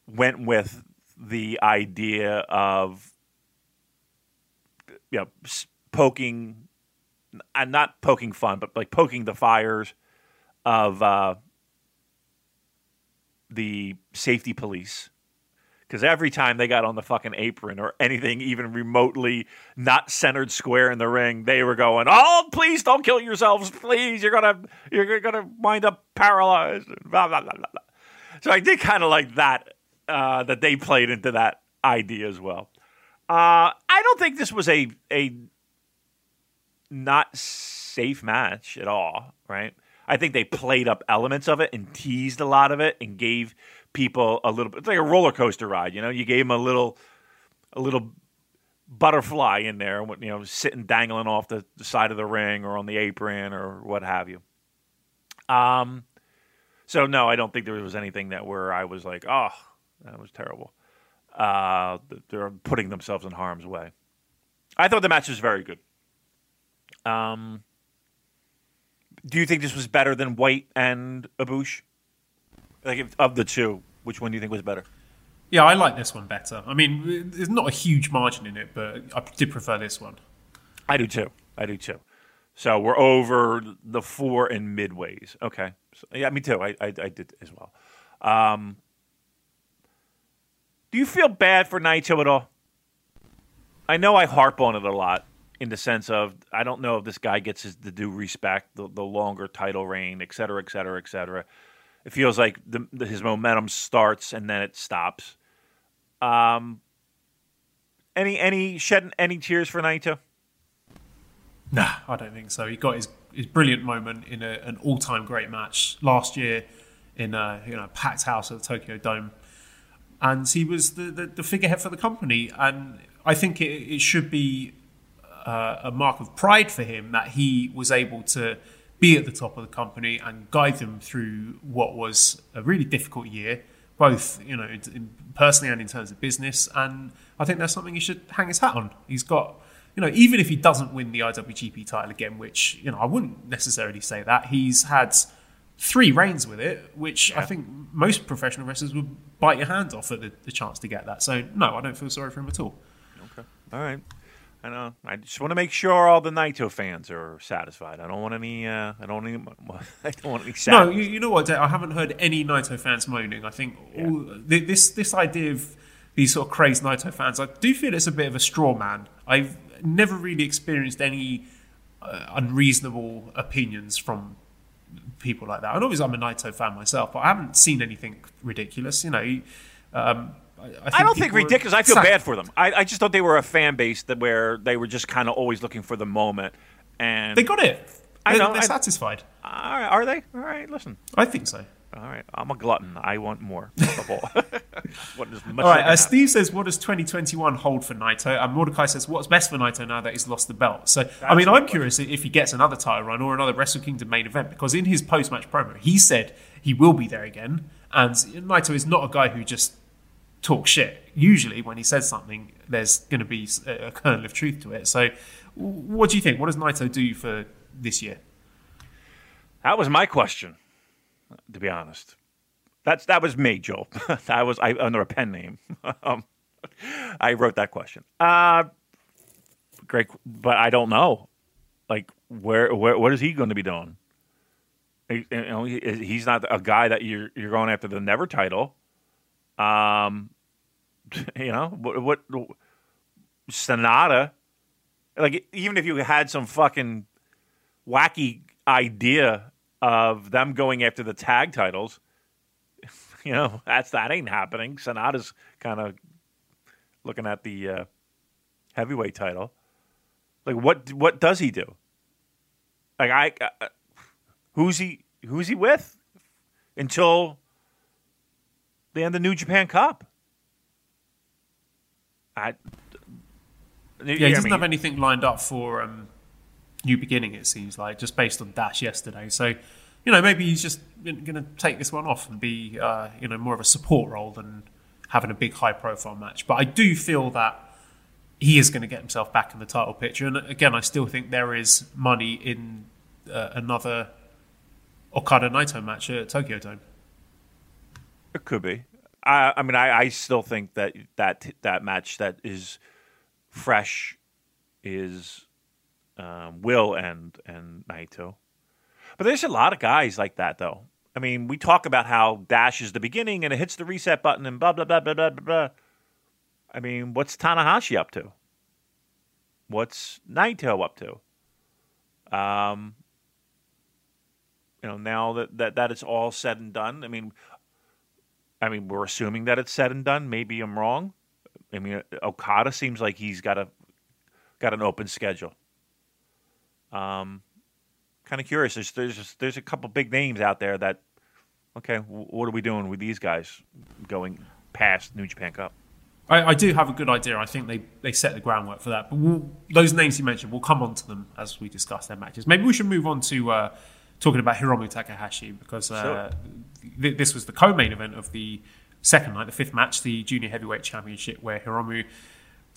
went with the idea of you know poking and not poking fun but like poking the fires of uh, the safety police because every time they got on the fucking apron or anything even remotely not centered square in the ring, they were going, "Oh, please don't kill yourselves, please. You're gonna you're gonna wind up paralyzed." Blah, blah, blah. So I did kind of like that uh, that they played into that idea as well. Uh, I don't think this was a a not safe match at all, right? I think they played up elements of it and teased a lot of it and gave people a little bit. It's like a roller coaster ride, you know. You gave them a little, a little butterfly in there, you know, sitting dangling off the, the side of the ring or on the apron or what have you. Um, so no, I don't think there was anything that where I was like, oh, that was terrible. Uh, they're putting themselves in harm's way. I thought the match was very good. Um, do you think this was better than White and Abush? Like if, of the two, which one do you think was better? Yeah, I like this one better. I mean, there's not a huge margin in it, but I did prefer this one. I do too. I do too. So we're over the four and midways. Okay. So, yeah, me too. I, I, I did as well. Um, do you feel bad for Naito at all? I know I harp on it a lot in the sense of I don't know if this guy gets his, the due respect, the, the longer title reign, et cetera, et cetera, et cetera. It feels like the, his momentum starts and then it stops. Um, any any shed any tears for Naito? Nah, I don't think so. He got his, his brilliant moment in a, an all time great match last year in a you know packed house at the Tokyo Dome, and he was the, the, the figurehead for the company. And I think it, it should be uh, a mark of pride for him that he was able to be at the top of the company and guide them through what was a really difficult year, both you know personally and in terms of business. And I think that's something he should hang his hat on. He's got you know even if he doesn't win the IWGP title again, which you know I wouldn't necessarily say that he's had three reigns with it, which yeah. I think most professional wrestlers would bite your hand off at the, the chance to get that. So no, I don't feel sorry for him at all. Okay, all right. I know. I just want to make sure all the Naito fans are satisfied. I don't want any. Uh, I don't need. I don't want any. Sadness. No, you, you, know what? I haven't heard any Naito fans moaning. I think yeah. all, this this idea of these sort of crazed Naito fans, I do feel it's a bit of a straw man. I've never really experienced any uh, unreasonable opinions from people like that. And obviously, I'm a Naito fan myself, but I haven't seen anything ridiculous. You know. Um, I, I don't think ridiculous. I feel bad for them. I, I, just thought they were a fan base that where they were just kind of always looking for the moment, and they got it. I know. They're, satisfied. are they? All right. Listen. I think so. All right, I'm a glutton. I want more. all right, uh, Steve says, "What does 2021 hold for Naito?" And Mordecai says, "What's best for Naito now that he's lost the belt?" So, That's I mean, I'm curious if he gets another title run or another Wrestle Kingdom main event because in his post-match promo, he said he will be there again, and Naito is not a guy who just talk shit. Usually, when he says something, there's going to be a kernel of truth to it. So, what do you think? What does Naito do for this year? That was my question, to be honest. That's that was me, Joel. that was I under a pen name. um, I wrote that question. Uh, great, but I don't know. Like, where, where what is he going to be doing? you know, he's not a guy that you're you're going after the never title. Um, you know what? What Sanada? Like even if you had some fucking wacky idea of them going after the tag titles, you know that's that ain't happening. Sanada's kind of looking at the uh, heavyweight title. Like what? What does he do? Like I, uh, who's he? Who's he with? Until they had the New Japan Cup. I, yeah, he doesn't mean, have anything lined up for um, New Beginning. It seems like just based on Dash yesterday. So, you know, maybe he's just going to take this one off and be, uh, you know, more of a support role than having a big high-profile match. But I do feel that he is going to get himself back in the title picture. And again, I still think there is money in uh, another Okada Naito match at Tokyo Dome. It could be. I, I mean, I, I still think that that that match that is fresh is um, Will and and Naito. But there's a lot of guys like that though. I mean, we talk about how Dash is the beginning and it hits the reset button and blah blah blah blah blah blah. blah. I mean, what's Tanahashi up to? What's Naito up to? Um, you know, now that, that that it's all said and done, I mean, I mean, we're assuming that it's said and done. Maybe I'm wrong. I mean, Okada seems like he's got a got an open schedule. Um, kind of curious. There's there's just, there's a couple big names out there that, okay, what are we doing with these guys going past New Japan Cup? I, I, do have a good idea. I think they, they set the groundwork for that. But we'll, those names you mentioned, we'll come on to them as we discuss their matches. Maybe we should move on to uh, talking about Hiromu Takahashi because uh, sure. Th- this was the co-main event of the second night, the fifth match, the Junior Heavyweight Championship, where Hiromu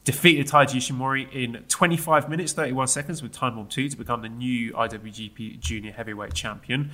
defeated Taiji Ishimori in 25 minutes, 31 seconds with Time Bomb two to become the new IWGP Junior Heavyweight Champion.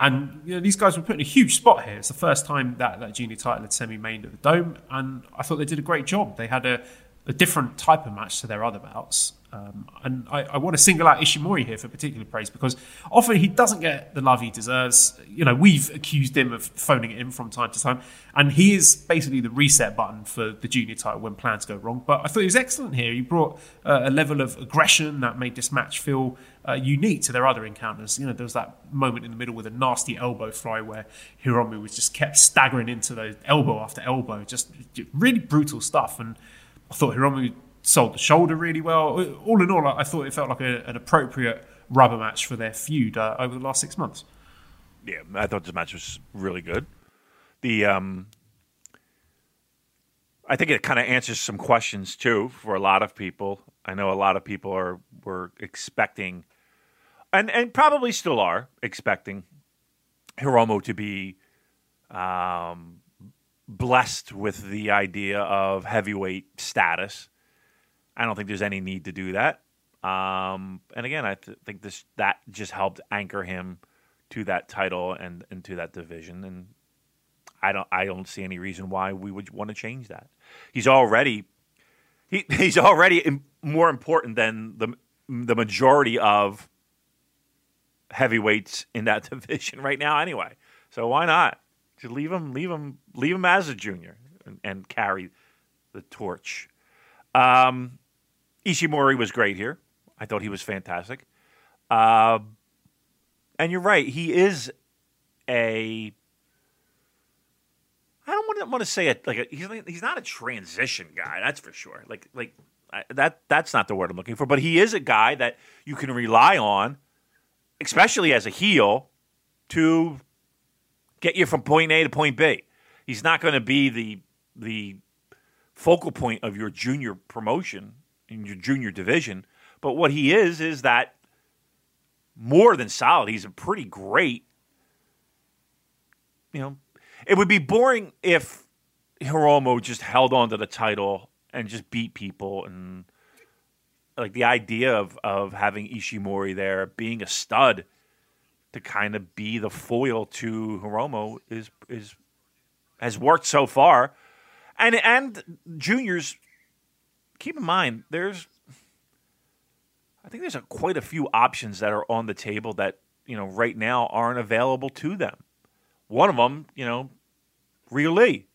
And you know, these guys were put in a huge spot here. It's the first time that that junior title had semi-mained at the Dome, and I thought they did a great job. They had a, a different type of match to their other bouts. Um, and I, I, want to single out Ishimori here for particular praise because often he doesn't get the love he deserves. You know, we've accused him of phoning it in from time to time, and he is basically the reset button for the junior title when plans go wrong. But I thought he was excellent here. He brought uh, a level of aggression that made this match feel uh, unique to their other encounters. You know, there was that moment in the middle with a nasty elbow fly where Hiromu was just kept staggering into the elbow after elbow, just really brutal stuff. And I thought Hiromu sold the shoulder really well. All in all, I thought it felt like a, an appropriate rubber match for their feud uh, over the last six months. Yeah, I thought this match was really good. The um, I think it kind of answers some questions too for a lot of people. I know a lot of people are were expecting, and and probably still are expecting, Hiromu to be um, blessed with the idea of heavyweight status I don't think there's any need to do that. Um, and again, I th- think this that just helped anchor him to that title and, and to that division. And I don't I don't see any reason why we would want to change that. He's already he, he's already more important than the the majority of heavyweights in that division right now. Anyway, so why not? Just leave him leave him leave him as a junior and, and carry the torch. Um, Ishimori was great here. I thought he was fantastic. Uh, and you're right. He is a. I don't want to, say it like a, he's he's not a transition guy. That's for sure. Like like I, that that's not the word I'm looking for. But he is a guy that you can rely on, especially as a heel, to get you from point A to point B. He's not going to be the the focal point of your junior promotion in your junior division. But what he is is that more than solid. He's a pretty great. You know, it would be boring if Hiromu just held on to the title and just beat people and like the idea of of having Ishimori there being a stud to kind of be the foil to Hiromu is is has worked so far. And and juniors keep in mind there's I think there's a, quite a few options that are on the table that you know right now aren't available to them. One of them, you know, Ryu Lee,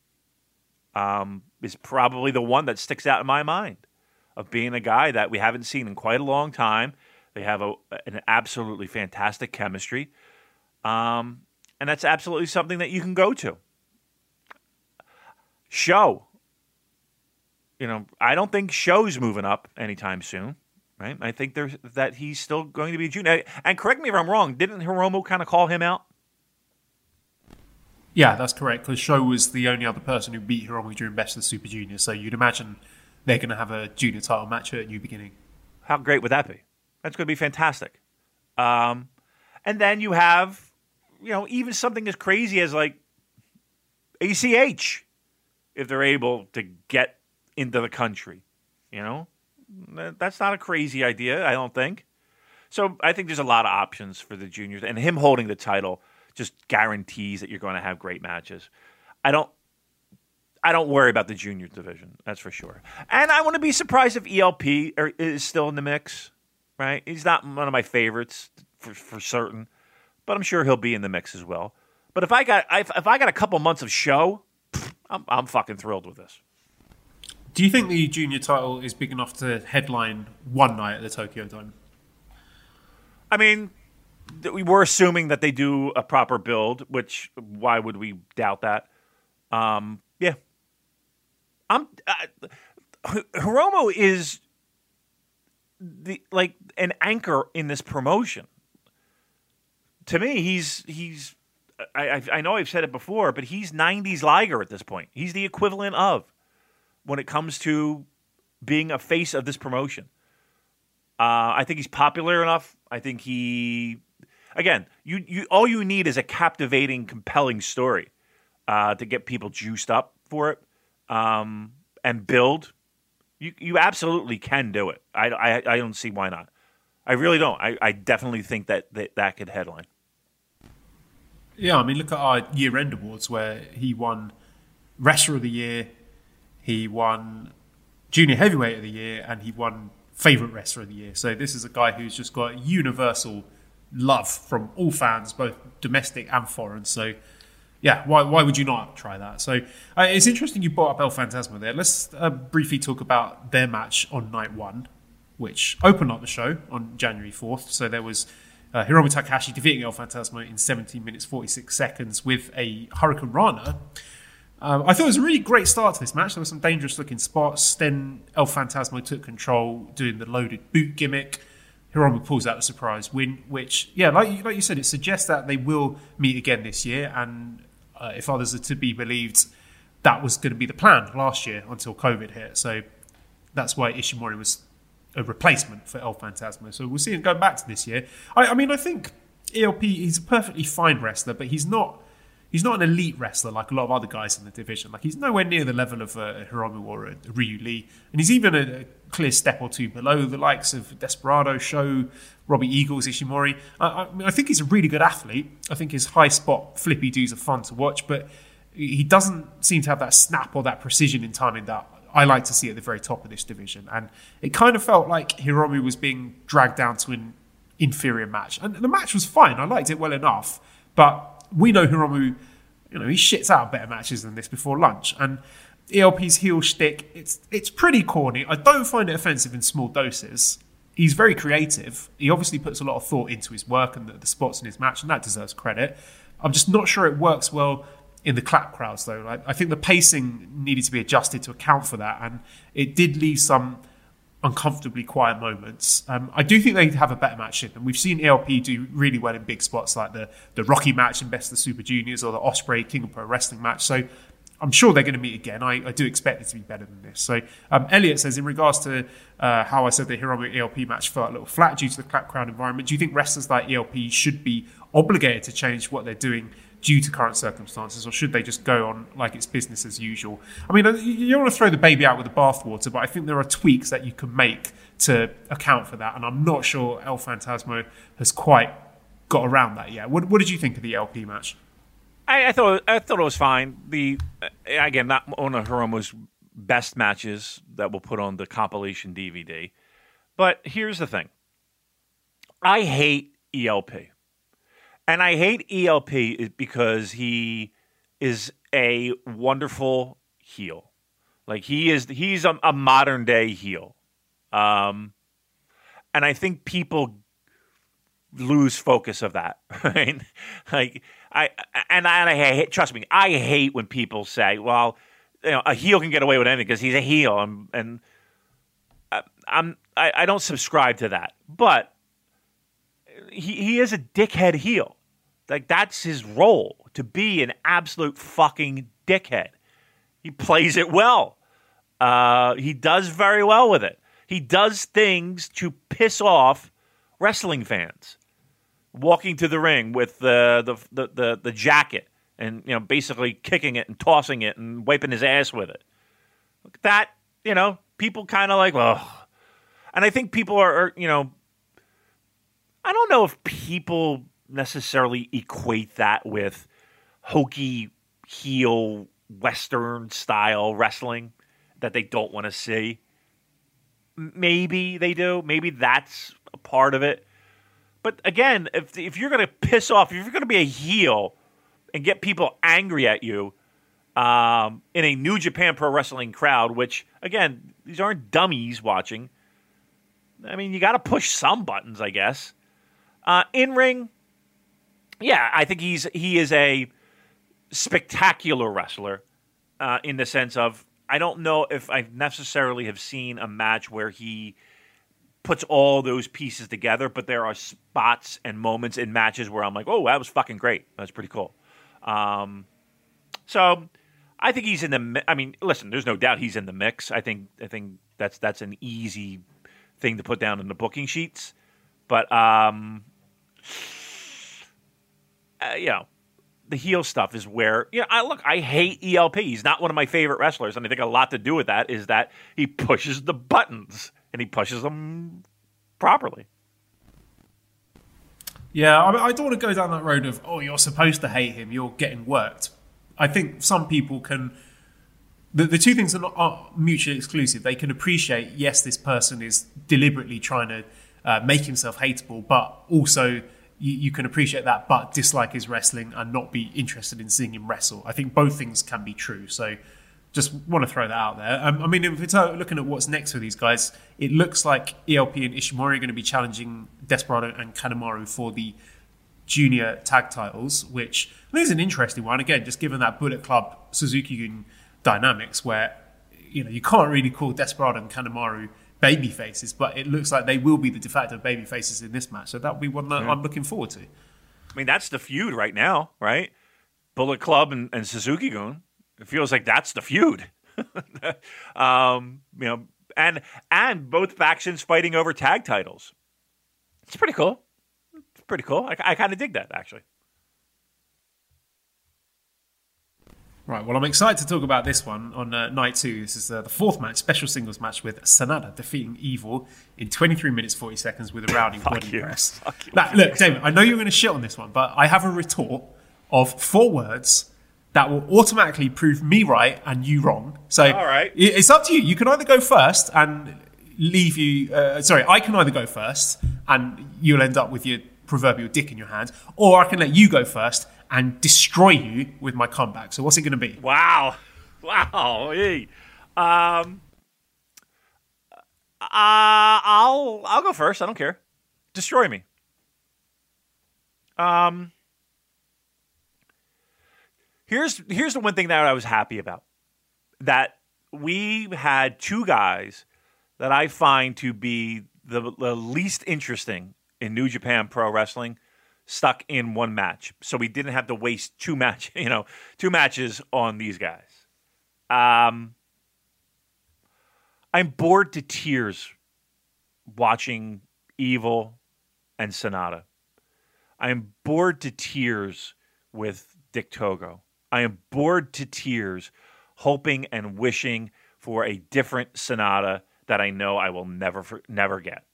um, is probably the one that sticks out in my mind of being a guy that we haven't seen in quite a long time. They have a, an absolutely fantastic chemistry, um, and that's absolutely something that you can go to. Show you know, I don't think Show's moving up anytime soon. Right? I think there's that he's still going to be a junior. And correct me if I'm wrong. Didn't Hiromu kind of call him out? Yeah, that's correct. Because Show was the only other person who beat Hiromu during Best of the Super Junior. So you'd imagine they're going to have a junior title match at New Beginning. How great would that be? That's going to be fantastic. Um, and then you have, you know, even something as crazy as like ACH, if they're able to get into the country. You know, that's not a crazy idea, I don't think. So I think there's a lot of options for the juniors, and him holding the title just guarantees that you're going to have great matches. I don't. I don't worry about the junior division. That's for sure. And I want to be surprised if ELP is still in the mix. Right? He's not one of my favorites for, for certain, but I'm sure he'll be in the mix as well. But if I got if, if I got a couple months of show, I'm I'm fucking thrilled with this. Do you think the junior title is big enough to headline one night at the Tokyo Dome? I mean, we were assuming that they do a proper build, which why would we doubt that? Um, yeah, I'm. Uh, Hiromu is the like an anchor in this promotion. To me, he's he's. I, I know I've said it before, but he's '90s Liger at this point. He's the equivalent of when it comes to being a face of this promotion. Uh, I think he's popular enough. I think he, again, you, you all you need is a captivating, compelling story uh, to get people juiced up for it um, and build. You you absolutely can do it. I, I, I don't see why not. I really don't. I, I definitely think that, that that could headline. Yeah, I mean, look at our year-end awards where he won Wrestler of the Year, he won Junior Heavyweight of the Year, and he won Favorite Wrestler of the Year. So this is a guy who's just got universal love from all fans, both domestic and foreign. So yeah, why, why would you not try that? So uh, it's interesting you brought up El Phantasmo there. Let's uh, briefly talk about their match on night one, which opened up the show on January 4th. So there was uh, Hiromu Takahashi defeating El Phantasmo in 17 minutes 46 seconds with a Hurricanrana. Um, I thought it was a really great start to this match. There were some dangerous looking spots. Then El Phantasmo took control, doing the loaded boot gimmick. Hiromu pulls out a surprise win, which, yeah, like you, like you said, it suggests that they will meet again this year. And uh, if others are to be believed, that was going to be the plan last year until COVID hit. So that's why Ishimori was a replacement for El Phantasmo. So we'll see him going back to this year. I, I mean, I think ELP, he's a perfectly fine wrestler, but he's not he's not an elite wrestler like a lot of other guys in the division. Like he's nowhere near the level of uh, Hiromu or uh, Ryu Lee, and he's even a, a, clear step or two below the likes of Desperado, Show, Robbie Eagles, Ishimori. I, I, I think he's a really good athlete. I think his high spot flippy doos are fun to watch, but he doesn't seem to have that snap or that precision in timing that I like to see at the very top of this division. And it kind of felt like Hiromu was being dragged down to an inferior match, and the match was fine. I liked it well enough, but we know Hiromu, you know, he shits out better matches than this before lunch. And ELP's heel shtick, it's it's pretty corny. I don't find it offensive in small doses. He's very creative. He obviously puts a lot of thought into his work and the, the spots in his match, and that deserves credit. I'm just not sure it works well in the clap crowds, though. Like, I think the pacing needed to be adjusted to account for that, and it did leave some uncomfortably quiet moments. Um, I do think they have a better match in them. We've seen ELP do really well in big spots like the the Rocky match in Best of the Super Juniors or the Ospreay King of Pro Wrestling match. So I'm sure they're going to meet again. I, I do expect it to be better than this. So um, Elliot says in regards to uh, how I said the Hiromu ELP match felt a little flat due to the clap crowd environment. Do you think wrestlers like ELP should be obligated to change what they're doing due to current circumstances, or should they just go on like it's business as usual? I mean, you don't want to throw the baby out with the bathwater, but I think there are tweaks that you can make to account for that, and I'm not sure El Phantasmo has quite got around that yet. What, what did you think of the ELP match? I, I thought I thought it was fine. The uh, again, not one of Hiromu's best matches that we'll put on the compilation DVD. But here's the thing: I hate ELP. And I hate ELP because he is a wonderful heel. Like he is, he's a, a modern day heel. Um, and I think people lose focus of that, right? Like I and I, and I hate. Trust me, I hate when people say, "Well, you know, a heel can get away with anything because he's a heel," and, and I, I'm I, I don't subscribe to that. But he he is a dickhead heel. Like that's his role to be an absolute fucking dickhead. He plays it well. Uh, he does very well with it. He does things to piss off wrestling fans. Walking to the ring with the the, the, the, the jacket and you know basically kicking it and tossing it and wiping his ass with it. Look at That you know people kind of like well, and I think people are, are you know I don't know if people necessarily equate that with hokey heel western style wrestling that they don't want to see. Maybe they do. Maybe that's a part of it. But again, if if you're going to piss off, if you're going to be a heel and get people angry at you um, in a New Japan Pro Wrestling crowd, which again, these aren't dummies watching. I mean, you got to push some buttons, I guess. Uh, in ring, yeah, I think he's he is a spectacular wrestler uh, in the sense of I don't know if I necessarily have seen a match where he puts all those pieces together, but there are spots and moments in matches where I'm like, oh, that was fucking great. That's pretty cool. Um, so I think he's in the. I mean, listen, there's no doubt he's in the mix. I think I think that's that's an easy thing to put down in the booking sheets. But um, uh, you know, the heel stuff is where you know. I look. I hate ELP. He's not one of my favorite wrestlers, and I think a lot to do with that is that he pushes the buttons and he pushes them properly. Yeah, I, mean, I don't want to go down that road of oh, you're supposed to hate him. You're getting worked. I think some people can. The, the two things are not are mutually exclusive. They can appreciate yes, this person is deliberately trying to uh, make himself hateable, but also you, you, can appreciate that, but dislike his wrestling and not be interested in seeing him wrestle. I think both things can be true. So just want to throw that out there. Um, I mean, if we're looking at what's next for these guys, it looks like ELP and Ishimori are going to be challenging Desperado and Kanemaru for the junior tag titles, which I think is an interesting one. Again, just given that Bullet Club Suzuki Gun dynamics, where you know you can't really call Desperado and Kanemaru baby faces, but it looks like they will be the de facto baby faces in this match. So that'll be one that yeah. I'm looking forward to. I mean, that's the feud right now, right? Bullet Club and, and Suzuki Gun. It feels like that's the feud. um, you know, and and both factions fighting over tag titles. It's pretty cool. It's pretty cool. I, I kind of dig that actually. Right, well, I'm excited to talk about this one on uh, night two. This is uh, the fourth match, special singles match with Sanada defeating Evil in 23 minutes 40 seconds with a rounding bloody you. press. Now, look, David, I know you're going to shit on this one, but I have a retort of four words that will automatically prove me right and you wrong. So All right. it's up to you. You can either go first and leave you. Uh, sorry, I can either go first and you'll end up with your proverbial dick in your hand, or I can let you go first and destroy you with my comeback. So what's it going to be? Wow, wow. Hey. Um, uh, I'll I'll go first. I don't care. Destroy me. Um. Here's here's the one thing that I was happy about. That we had two guys that I find to be the, the least interesting in New Japan Pro Wrestling stuck in one match. So we didn't have to waste two match, you know, two matches on these guys. Um I'm bored to tears watching Evil and Sanada. I am bored to tears with Dick Togo. I am bored to tears, hoping and wishing for a different Sanada that I know I will never never get.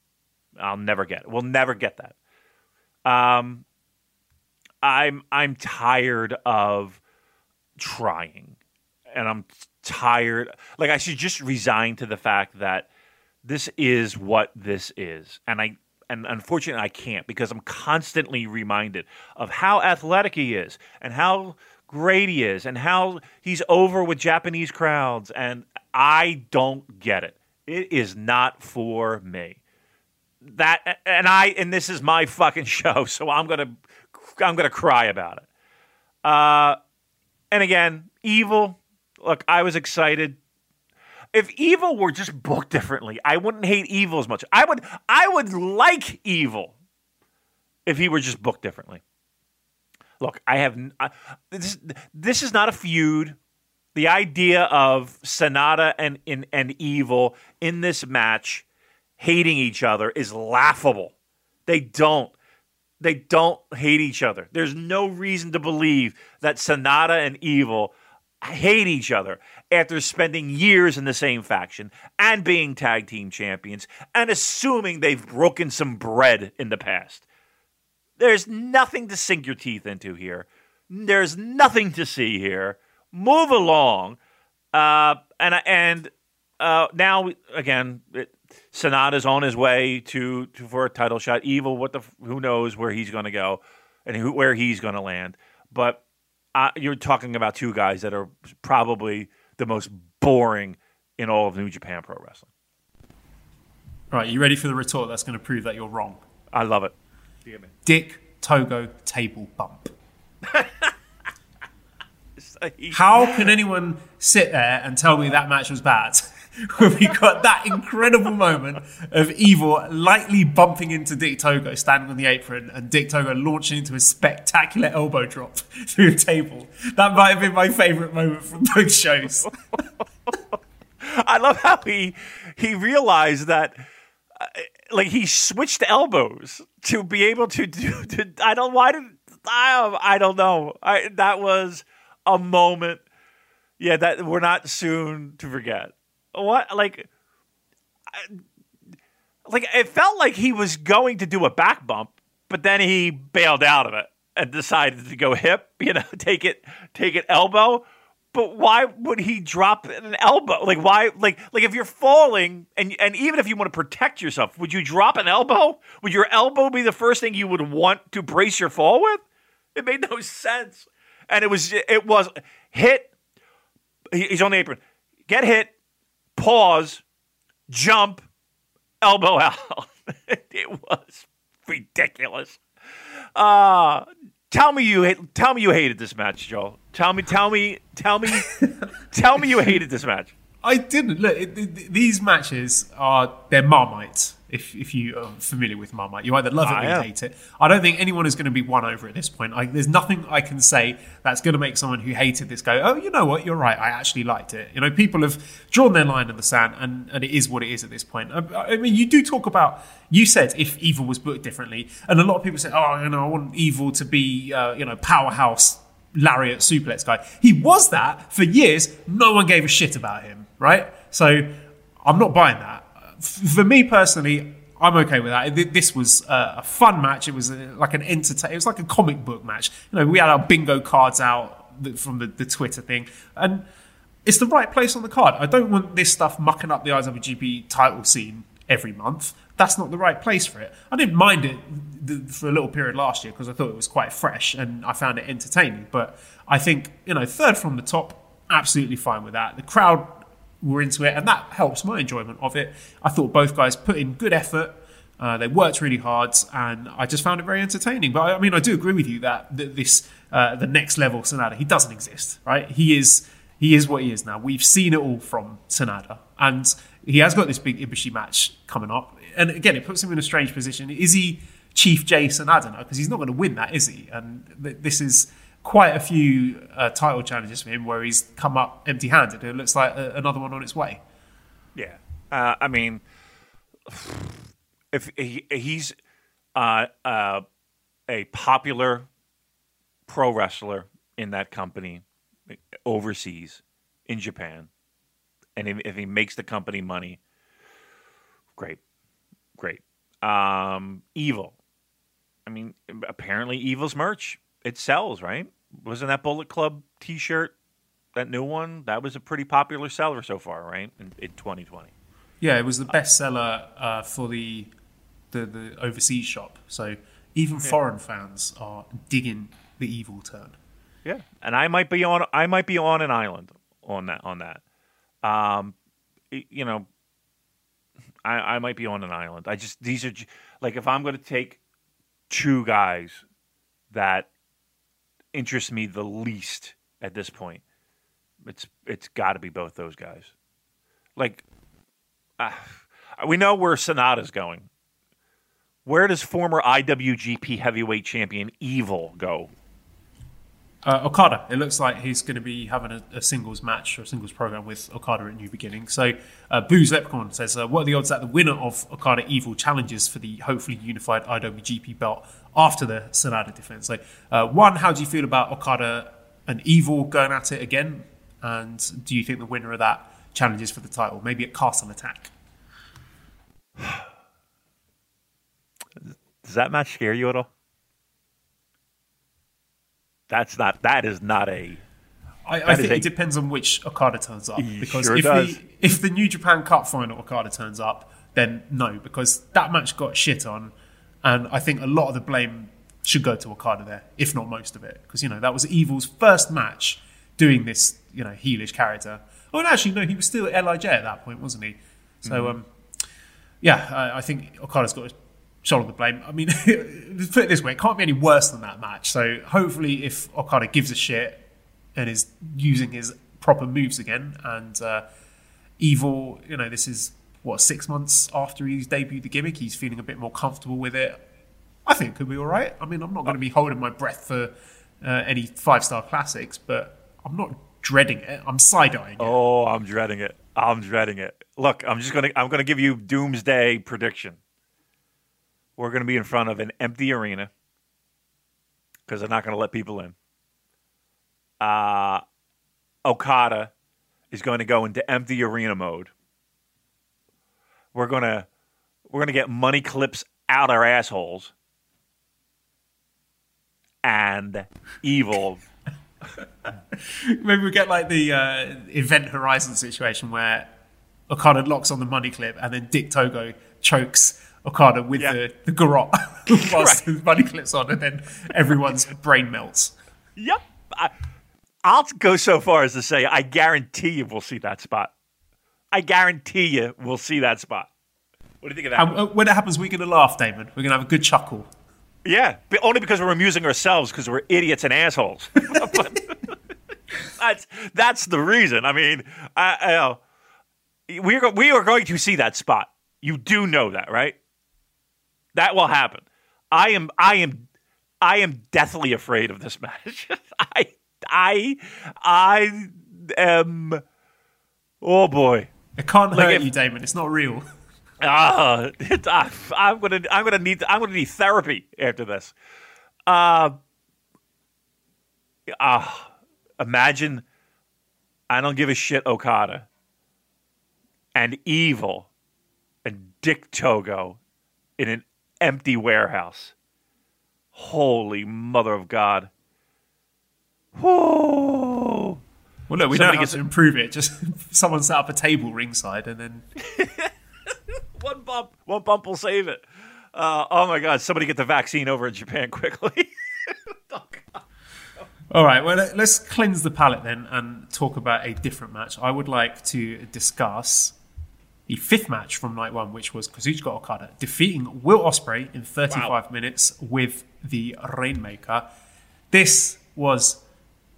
I'll never get. We'll never get that. Um, I'm I'm tired of trying, and I'm tired. Like I should just resign to the fact that this is what this is, and I and unfortunately I can't because I'm constantly reminded of how athletic he is and how great he is and how he's over with Japanese crowds. And I don't get it. It is not for me. That and I and this is my fucking show, so I'm gonna I'm gonna cry about it. Uh, and again, evil. Look, I was excited. If evil were just booked differently, I wouldn't hate evil as much. I would I would like evil if he were just booked differently. Look, I have uh, this. This is not a feud. The idea of Sanada and, and and Evil in this match hating each other is laughable. They don't. They don't hate each other. There's no reason to believe that Sanada and Evil hate each other after spending years in the same faction and being tag team champions and assuming they've broken some bread in the past. There's nothing to sink your teeth into here. There's nothing to see here. Move along. Uh, and and uh, now again, it, Sanada's on his way to, to, for a title shot. Evil, what the who knows where he's going to go and who, where he's going to land. But uh, you're talking about two guys that are probably the most boring in all of New Japan Pro Wrestling. Right, you ready for the retort that's going to prove that you're wrong? I love it. Dick Togo table bump. How can anyone sit there and tell me that match was bad? when we got that incredible moment of Evil lightly bumping into Dick Togo standing on the apron and Dick Togo launching into a spectacular elbow drop through a table. That might have been my favourite moment from both shows. I love how he he realized that uh, like he switched elbows to be able to do to I don't why did I I don't know. I that was a moment yeah that we're not soon to forget. What like like it felt like he was going to do a back bump, but then he bailed out of it and decided to go hip, you know, take it take it elbow. But why would he drop an elbow? Like why like like if you're falling and and even if you want to protect yourself, would you drop an elbow? Would your elbow be the first thing you would want to brace your fall with? It made no sense. And it was it was hit he's on the apron. Get hit, pause, jump, elbow out. it was ridiculous. Uh tell me you tell me you hated this match, Joel. Tell me, tell me, tell me, tell me you hated this match. I didn't look. It, it- these matches are they're Marmite. If if you are familiar with Marmite, you either love it or you hate it. I don't think anyone is going to be won over at this point. I, there's nothing I can say that's going to make someone who hated this go, oh, you know what, you're right. I actually liked it. You know, people have drawn their line in the sand, and, and it is what it is at this point. I, I mean, you do talk about. You said if Evil was booked differently, and a lot of people say, oh, you know, I want Evil to be, uh, you know, powerhouse lariat suplex guy. He was that for years. No one gave a shit about him, right? So I'm not buying that. For me personally, I'm okay with that. This was a fun match. It was uh, like an entertain. It was like a comic book match. You know, we had our bingo cards out from the, the Twitter thing, and it's the right place on the card. I don't want this stuff mucking up the IWGP title scene every month. That's not the right place for it. I didn't mind it for a little period last year because I thought it was quite fresh and I found it entertaining. But I think you know, third from the top, absolutely fine with that. The crowd were into it, and that helps my enjoyment of it. I thought both guys put in good effort. Uh, they worked really hard, and I just found it very entertaining. But I, I mean, I do agree with you that th- this uh, the next level Sanada he doesn't exist, right? He is he is what he is now. We've seen it all from Sanada, and he has got this big Ibushi match coming up. And again, it puts him in a strange position. Is he Chief J Sanada? Because he's not going to win that, is he? And th- this is quite a few uh, title challenges for him where he's come up empty-handed. It looks like uh, another one on its way. Yeah, uh, I mean, if he, he's uh, uh, a popular pro wrestler in that company overseas in Japan, and if, if he makes the company money, great, great. Um, Evil, I mean, apparently Evil's merch it sells, right? Wasn't that Bullet Club T-shirt that new one that was a pretty popular seller so far, right? In, in 2020. Yeah, it was the bestseller uh, for the, the the overseas shop. So even foreign fans are digging the evil turn. Yeah, and I might be on. I might be on an island on that. On that, um, you know, I, I might be on an island. I just these are like if I'm going to take two guys that interest me the least at this point, it's it's got to be both those guys. Like, uh, we know where Sanada's going. Where does former IWGP Heavyweight Champion Evil go? Uh, Okada. It looks like he's going to be having a, a singles match or a singles program with Okada at New Beginning. So, uh, Booze Leprechaun says, uh, "What are the odds that the winner of Okada Evil challenges for the hopefully unified IWGP belt after the Sanada defense?" So, uh, one, how do you feel about Okada and Evil going at it again? And do you think the winner of that challenges for the title, maybe at Castle Attack? Does that match scare you at all? That's not. That is not a. I, I think a- it depends on which Okada turns up. Because sure if does. the if the New Japan Cup final Okada turns up, then no, because that match got shit on, and I think a lot of the blame should go to Okada there, if not most of it, because you know that was Evil's first match doing this, you know, heelish character. Oh, and actually, no, he was still Lij at that point, wasn't he? So, um, yeah, I, I think Okada's got to shoulder the blame. I mean, put it this way: it can't be any worse than that match. So, hopefully, if Okada gives a shit and is using his proper moves again, and uh, Evil, you know, this is what six months after he's debuted the gimmick, he's feeling a bit more comfortable with it. I think could be all right. I mean, I'm not going to be holding my breath for uh, any five star classics, but I'm not dreading it. I'm side eyeing it. Oh, I'm dreading it. I'm dreading it. Look, I'm just gonna I'm gonna give you doomsday prediction. We're gonna be in front of an empty arena because they're not gonna let people in. Uh Okada is going to go into empty arena mode. We're gonna we're gonna get money clips out our assholes. And evil Maybe we get like the uh, Event Horizon situation where Okada locks on the money clip and then Dick Togo chokes Okada with Yeah. the, the garrote whilst the money clip's on and then everyone's brain melts. Yep. I, I'll go so far as to say I guarantee you we'll see that spot. I guarantee you we'll see that spot. What do you think of that? And uh, when it happens, we're going to laugh, David. We're going to have a good chuckle. yeah, but only because we're amusing ourselves because we're idiots and assholes. That's that's the reason. I mean, I, I know we are we are going to see that spot. You do know that, right? That will happen. I am I am I am deathly afraid of this match. I I I am oh boy. It can't Like hurt if- you, Damon. It's not real. Ah, it- I- I'm gonna I'm gonna need I'm gonna need therapy after this. Uh, ah, imagine I don't give a shit Okada and Evil and Dick Togo in an empty warehouse. Holy mother of God. Whoa. Well, look, we Somebody don't have to improve it. Just someone set up a table ringside and then One bump, one bump will save it. Uh, oh my God! Somebody get the vaccine over in Japan quickly. All right, well, let's cleanse the palate then and talk about a different match. I would like to discuss the fifth match from night one, which was Kazuchika Okada defeating Will Ospreay in 35 minutes with the Rainmaker. This was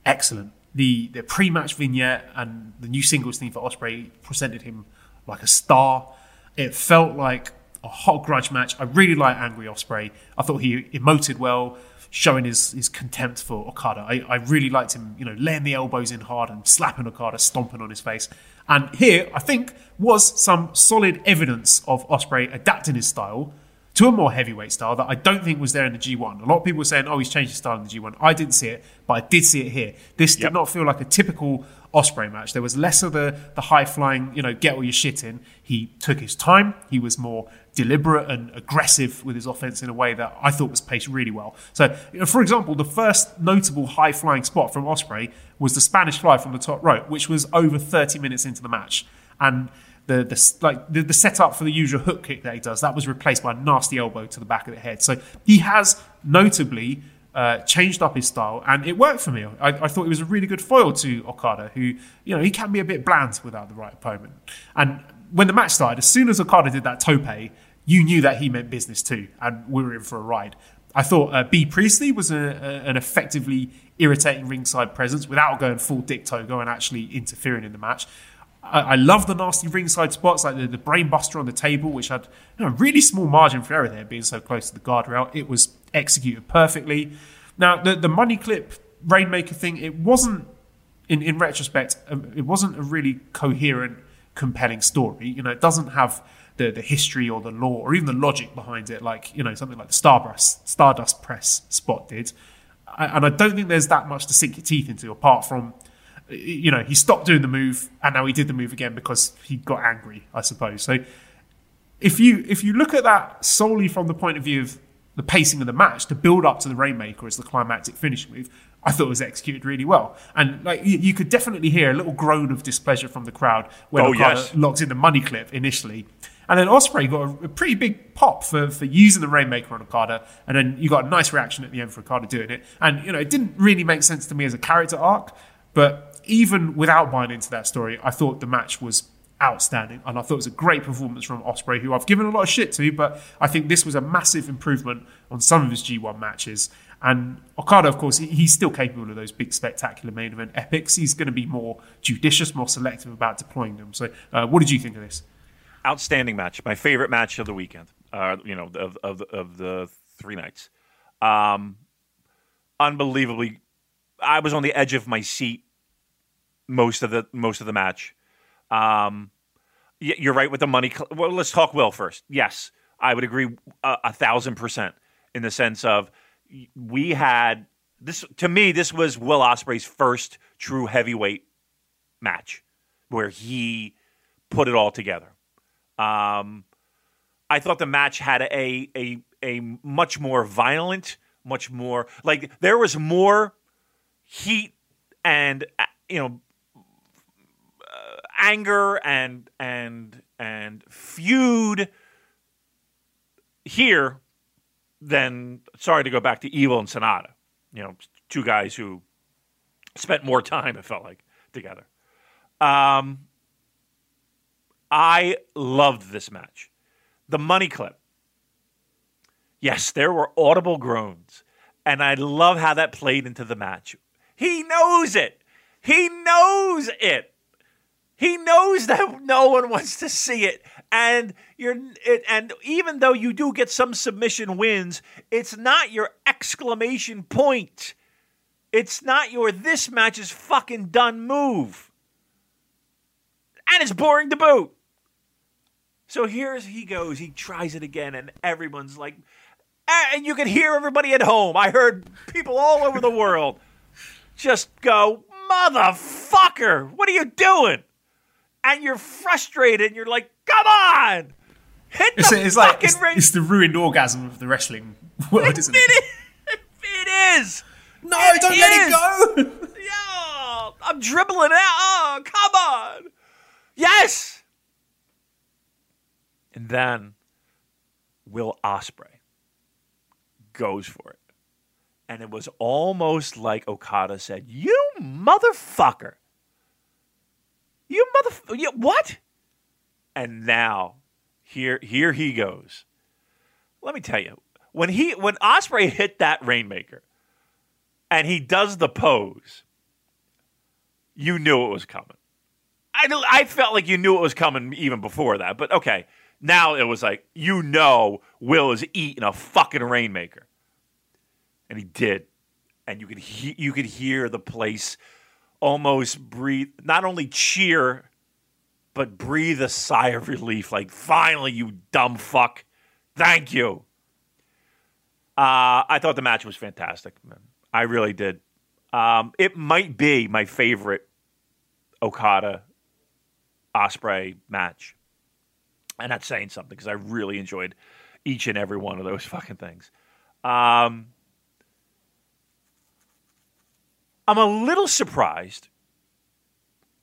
excellent. The the pre-match vignette and the new singles theme for Ospreay presented him like a star. It felt like a hot grudge match. I really like Angry Ospreay. I thought he emoted well, showing his, his contempt for Okada. I, I really liked him, you know, laying the elbows in hard and slapping Okada, stomping on his face. And here, I think, was some solid evidence of Ospreay adapting his style to a more heavyweight style that I don't think was there in the G1. A lot of people were saying, oh, he's changed his style in the G1. I didn't see it, but I did see it here. This did Yep. not feel like a typical Ospreay match. There was less of the, the high flying, you know, get all your shit in. He took his time. He was more deliberate and aggressive with his offense in a way that I thought was paced really well. So, you know, for example, the first notable high flying spot from Ospreay was the Spanish fly from the top rope, which was over 30 minutes into the match. And the, the like the, the setup for the usual hook kick that he does that was replaced by a nasty elbow to the back of the head. So he has notably uh, changed up his style, and it worked for me. I, I thought he was a really good foil to Okada, who you know he can be a bit bland without the right opponent. And when the match started, as soon as Okada did that tope, you knew that he meant business too, and we were in for a ride. I thought uh, Bea Priestley was a, a, an effectively irritating ringside presence without going full Dick Togo and actually interfering in the match. I, I love the nasty ringside spots, like the, the brainbuster on the table, which had you know, really small margin for error there, being so close to the guardrail. It was executed perfectly. Now, the, the money clip Rainmaker thing, it wasn't, in, in retrospect, um, it wasn't a really coherent, compelling story. You know, it doesn't have the, the history or the law or even the logic behind it, like, you know, something like the Stardust, Stardust Press spot did. I, and I don't think there's that much to sink your teeth into apart from you know, he stopped doing the move and now he did the move again because he got angry, I suppose. So if you if you look at that solely from the point of view of the pacing of the match, to build up to the Rainmaker as the climactic finishing move, I thought it was executed really well. And like you, you could definitely hear a little groan of displeasure from the crowd when Oh, Okada yes. locked in the money clip initially. And then Ospreay got a, a pretty big pop for, for using the Rainmaker on Okada, and then you got a nice reaction at the end for Okada doing it. And you know, it didn't really make sense to me as a character arc, but even without buying into that story, I thought the match was outstanding, and I thought it was a great performance from Ospreay, who I've given a lot of shit to, but I think this was a massive improvement on some of his G1 matches. And Okada, of course, he's still capable of those big, spectacular main event epics. He's going to be more judicious, more selective about deploying them. So, uh, what did you think of this? Outstanding match. My favorite match of the weekend. Uh, you know, of of of the three nights. Um, unbelievably, I was on the edge of my seat most of the most of the match. Um, you're right with the money. Well, let's talk Will first. Yes, I would agree a, a thousand percent in the sense of we had this. To me, this was Will Ospreay's first true heavyweight match where he put it all together. Um, I thought the match had a a a much more violent, much more like there was more heat and uh, you know uh, anger and and and feud here than sorry to go back to Evil and Sanada. You know, two guys who spent more time. It felt like together. Um, I loved this match. The money clip. Yes, there were audible groans. And I love how that played into the match. He knows it. He knows it. He knows that no one wants to see it. And you're it, and even though you do get some submission wins, it's not your exclamation point. It's not your this match is fucking done move. And it's boring to boot. So here's he goes. He tries it again, and everyone's like, eh, and you can hear everybody at home. I heard people all over the world just go, motherfucker, what are you doing? And you're frustrated. And you're like, come on, hit the It's, it's like it's, ring. it's the ruined orgasm of the wrestling world, isn't it? It is. It is. No, It don't let it go. Yeah, I'm dribbling out. Oh, come on. Yes. And then Will Ospreay goes for it. And it was almost like Okada said, You motherfucker. You motherfucker. What? And now, here, here he goes. Let me tell you, when he when Ospreay hit that Rainmaker, and he does the pose, you knew it was coming. I, I felt like you knew it was coming even before that, but okay. Now it was like, you know, Will is eating a fucking rainmaker. And he did. And you could, he- you could hear the place almost breathe, not only cheer, but breathe a sigh of relief. Like, finally, you dumb fuck. Thank you. Uh, I thought the match was fantastic, man. I really did. Um, it might be my favorite Okada Ospreay match, and that's saying something because I really enjoyed each and every one of those fucking things. Um, I'm a little surprised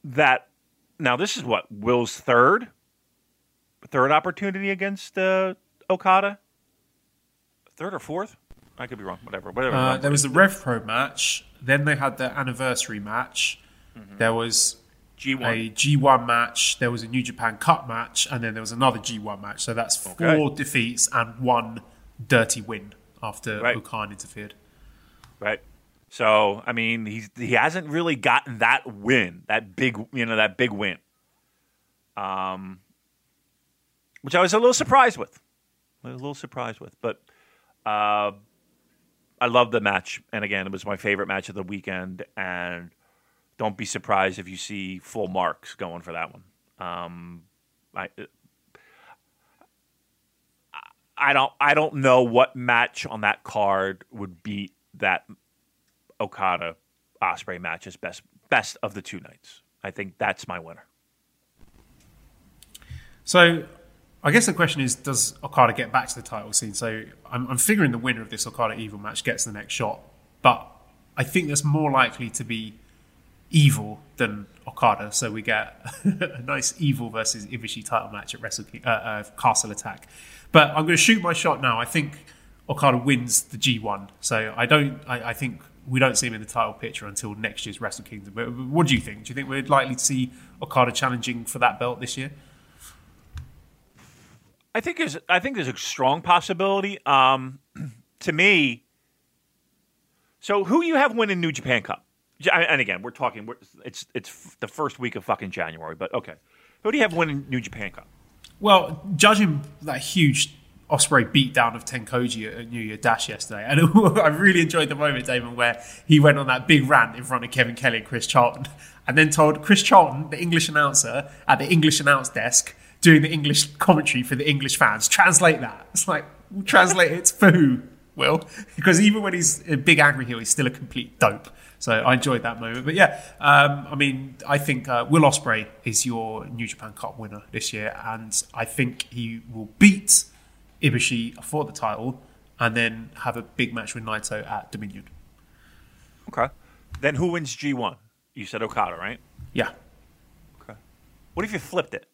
that now this is what Will's third third opportunity against uh, Okada, third or fourth. I could be wrong. Whatever. Whatever. Uh, there was the Rev Pro match. Then they had the anniversary match. There was G a one. G1 match. There was a New Japan Cup match, and then there was another G1 match. So that's four Okay. defeats and one dirty win after Right. Okan interfered. right? So I mean, he's he hasn't really gotten that win, that big you know that big win, um, which I was a little surprised with. I was a little surprised with, but uh, I love the match, and again, it was my favorite match of the weekend. And don't be surprised if you see full marks going for that one. Um, I. I don't I don't know what match on that card would beat that Okada Ospreay match as best best of the two nights. I think that's my winner. So I guess the question is, does Okada get back to the title scene? So I'm, I'm figuring the winner of this Okada Evil match gets the next shot, but I think that's more likely to be Evil than Okada. So we get a nice Evil versus Ibushi title match at Wrestle uh, uh, Castle Attack. But I'm going to shoot my shot now. I think Okada wins the G1. So I don't. I, I think we don't see him in the title picture until next year's Wrestle Kingdom. But what do you think? Do you think we're likely to see Okada challenging for that belt this year? I think there's I think there's a strong possibility. Um, to me, so who you have winning New Japan Cup? And again, we're talking. It's it's the first week of fucking January, but okay. Who do you have winning New Japan Cup? Well, judging that huge Ospreay beatdown of Tenkoji at New Year Dash yesterday, and I really enjoyed the moment, Damon, where he went on that big rant in front of Kevin Kelly and Chris Charlton, and then told Chris Charlton, the English announcer at the English announce desk, doing the English commentary for the English fans. Translate that. It's like, translate it for who, Will? Because even when he's a big angry heel, he's still a complete dope. So I enjoyed that moment. But yeah, um, I mean, I think uh, Will Ospreay is your New Japan Cup winner this year, and I think he will beat Ibushi for the title, and then have a big match with Naito at Dominion. Okay. Then who wins G1? You said Okada, right? Yeah. Okay. What if you flipped it?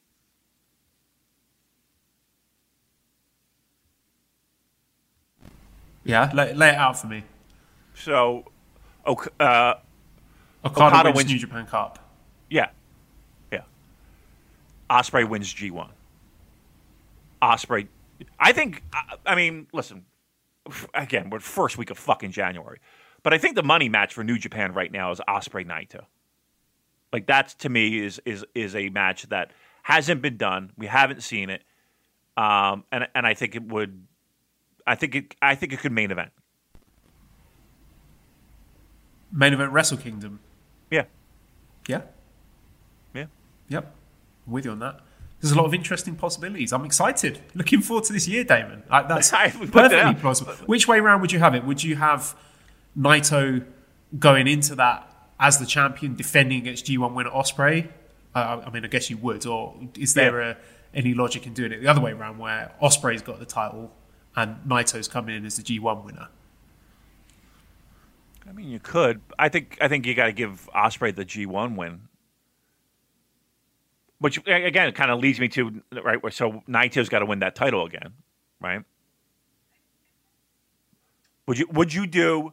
Yeah, lay, lay it out for me. So, ok- uh, Okada, Okada wins, wins New Japan Cup. Yeah, yeah. Ospreay wins G1. Ospreay, I think. I mean, listen. Again, we're first week of fucking January, but I think the money match for New Japan right now is Ospreay Naito. Like that to me is is is a match that hasn't been done. We haven't seen it, um, and and I think it would I think it. I think it could main event. Main event Wrestle Kingdom. Yeah. Yeah. Yeah. Yep. I'm with you on that. There's a lot of interesting possibilities. I'm excited. Looking forward to this year, Damon. Like, that's perfectly plausible. Which way around would you have it? Would you have Naito going into that as the champion, defending against G1 winner Ospreay? Uh, I mean, I guess you would. Or is there yeah. a, any logic in doing it the other way around, where Ospreay's got the title and Naito's coming in as the G1 winner. I mean, you could. I think. I think you got to give Ospreay the G1 win, which again kind of leads me to right. So Naito's got to win that title again, right? Would you? Would you do?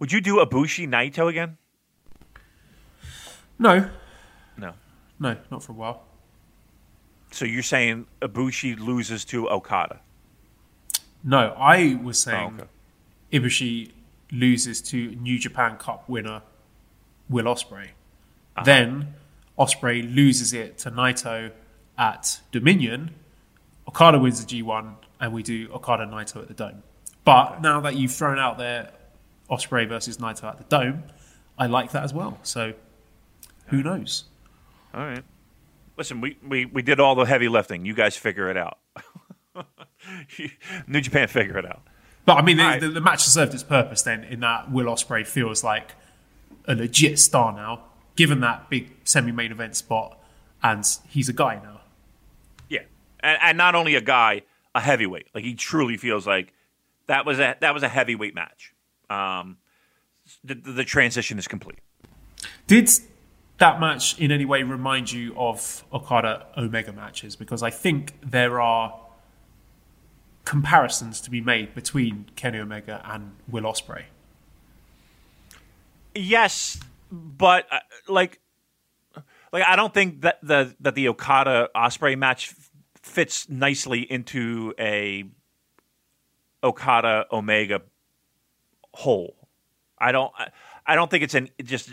Would you do Ibushi Naito again? No. No. No, not for a while. So you're saying Ibushi loses to Okada? No, I was saying oh, okay. Ibushi loses to New Japan Cup winner Will Ospreay. Uh-huh. Then Ospreay loses it to Naito at Dominion. Okada wins the G1, and we do Okada Naito at the Dome. But now that you've thrown out there Ospreay versus Naito at the Dome, I like that as well. So who knows? All right. Listen, we, we, we did all the heavy lifting. You guys figure it out. New Japan figure it out. But I mean, the, right. the, the, match served its purpose then, in that Will Ospreay feels like a legit star now, given that big semi-main event spot, and he's a guy now. Yeah, and, and not only a guy, a heavyweight. Like he truly feels like that was a that was a heavyweight match. Um, the, the transition is complete. Did that match in any way remind you of Okada Omega matches? Because I think there are comparisons to be made between Kenny Omega and Will Ospreay. Yes, but uh, like, like I don't think that the that the Okada Ospreay match fits nicely into a Okada Omega hole. I don't. I don't think it's an just.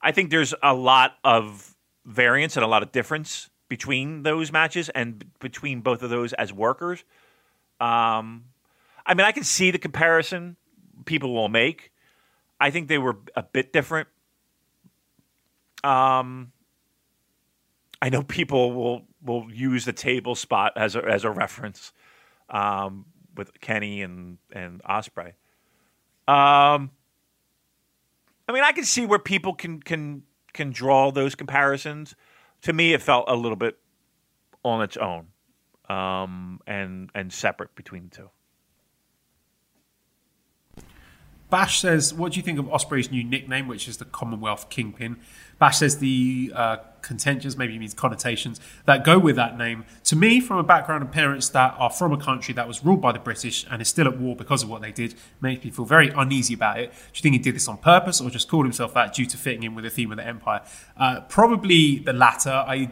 I think there's a lot of variance and a lot of difference between those matches and between both of those as workers. Um, I mean, I can see the comparison people will make. I think they were a bit different. Um, I know people will will use the table spot as a, as a reference um, with Kenny and and Ospreay. Um, I mean, I can see where people can can can draw those comparisons. To me, it felt a little bit on its own um, and and separate between the two. Bash says, "What do you think of Ospreay's new nickname, which is the Commonwealth Kingpin?" Bash says the uh, contentions, maybe it means connotations that go with that name. To me, from a background of parents that are from a country that was ruled by the British and is still at war because of what they did, makes me feel very uneasy about it. Do you think he did this on purpose or just called himself that due to fitting in with the theme of the Empire? Uh, probably the latter. I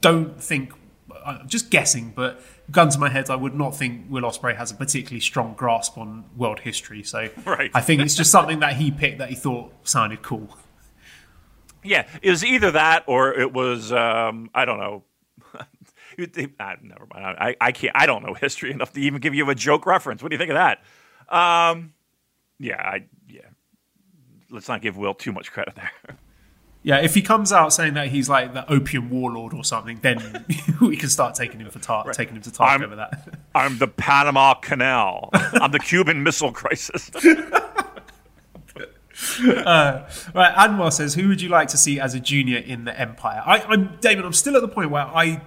don't think. I'm just guessing, but gun to my head, I would not think Will Ospreay has a particularly strong grasp on world history. So Right. I think it's just something that he picked that he thought sounded cool. Yeah, it was either that or it was um, I don't know. Ah, never mind. I, I can't. I don't know history enough to even give you a joke reference. What do you think of that? Um, yeah, I yeah. Let's not give Will too much credit there. Yeah, if he comes out saying that he's like the opium warlord or something, then we can start taking him for tar- taking him to task I'm- over that. I'm the Panama Canal. I'm the Cuban Missile Crisis. Right, Anwar says, "Who would you like to see as a junior in the Empire?" I, I'm Damon. I'm still at the point where I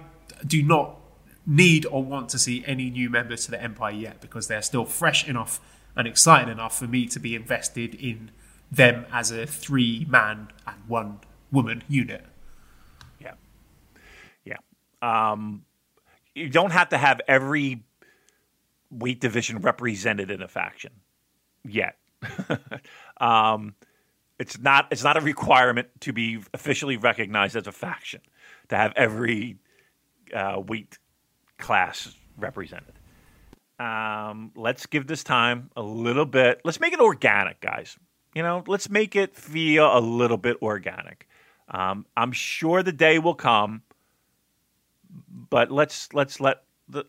do not need or want to see any new members to the Empire yet because they're still fresh enough and exciting enough for me to be invested in them as a three-man and one-woman unit. Yeah. Yeah. Um, you don't have to have every weight division represented in a faction yet. um, it's not it's not a requirement to be officially recognized as a faction to have every uh, weight class represented. Um, let's give this time a little bit. Let's make it organic, guys. You know, let's make it feel a little bit organic. Um, I'm sure the day will come, but let's let's let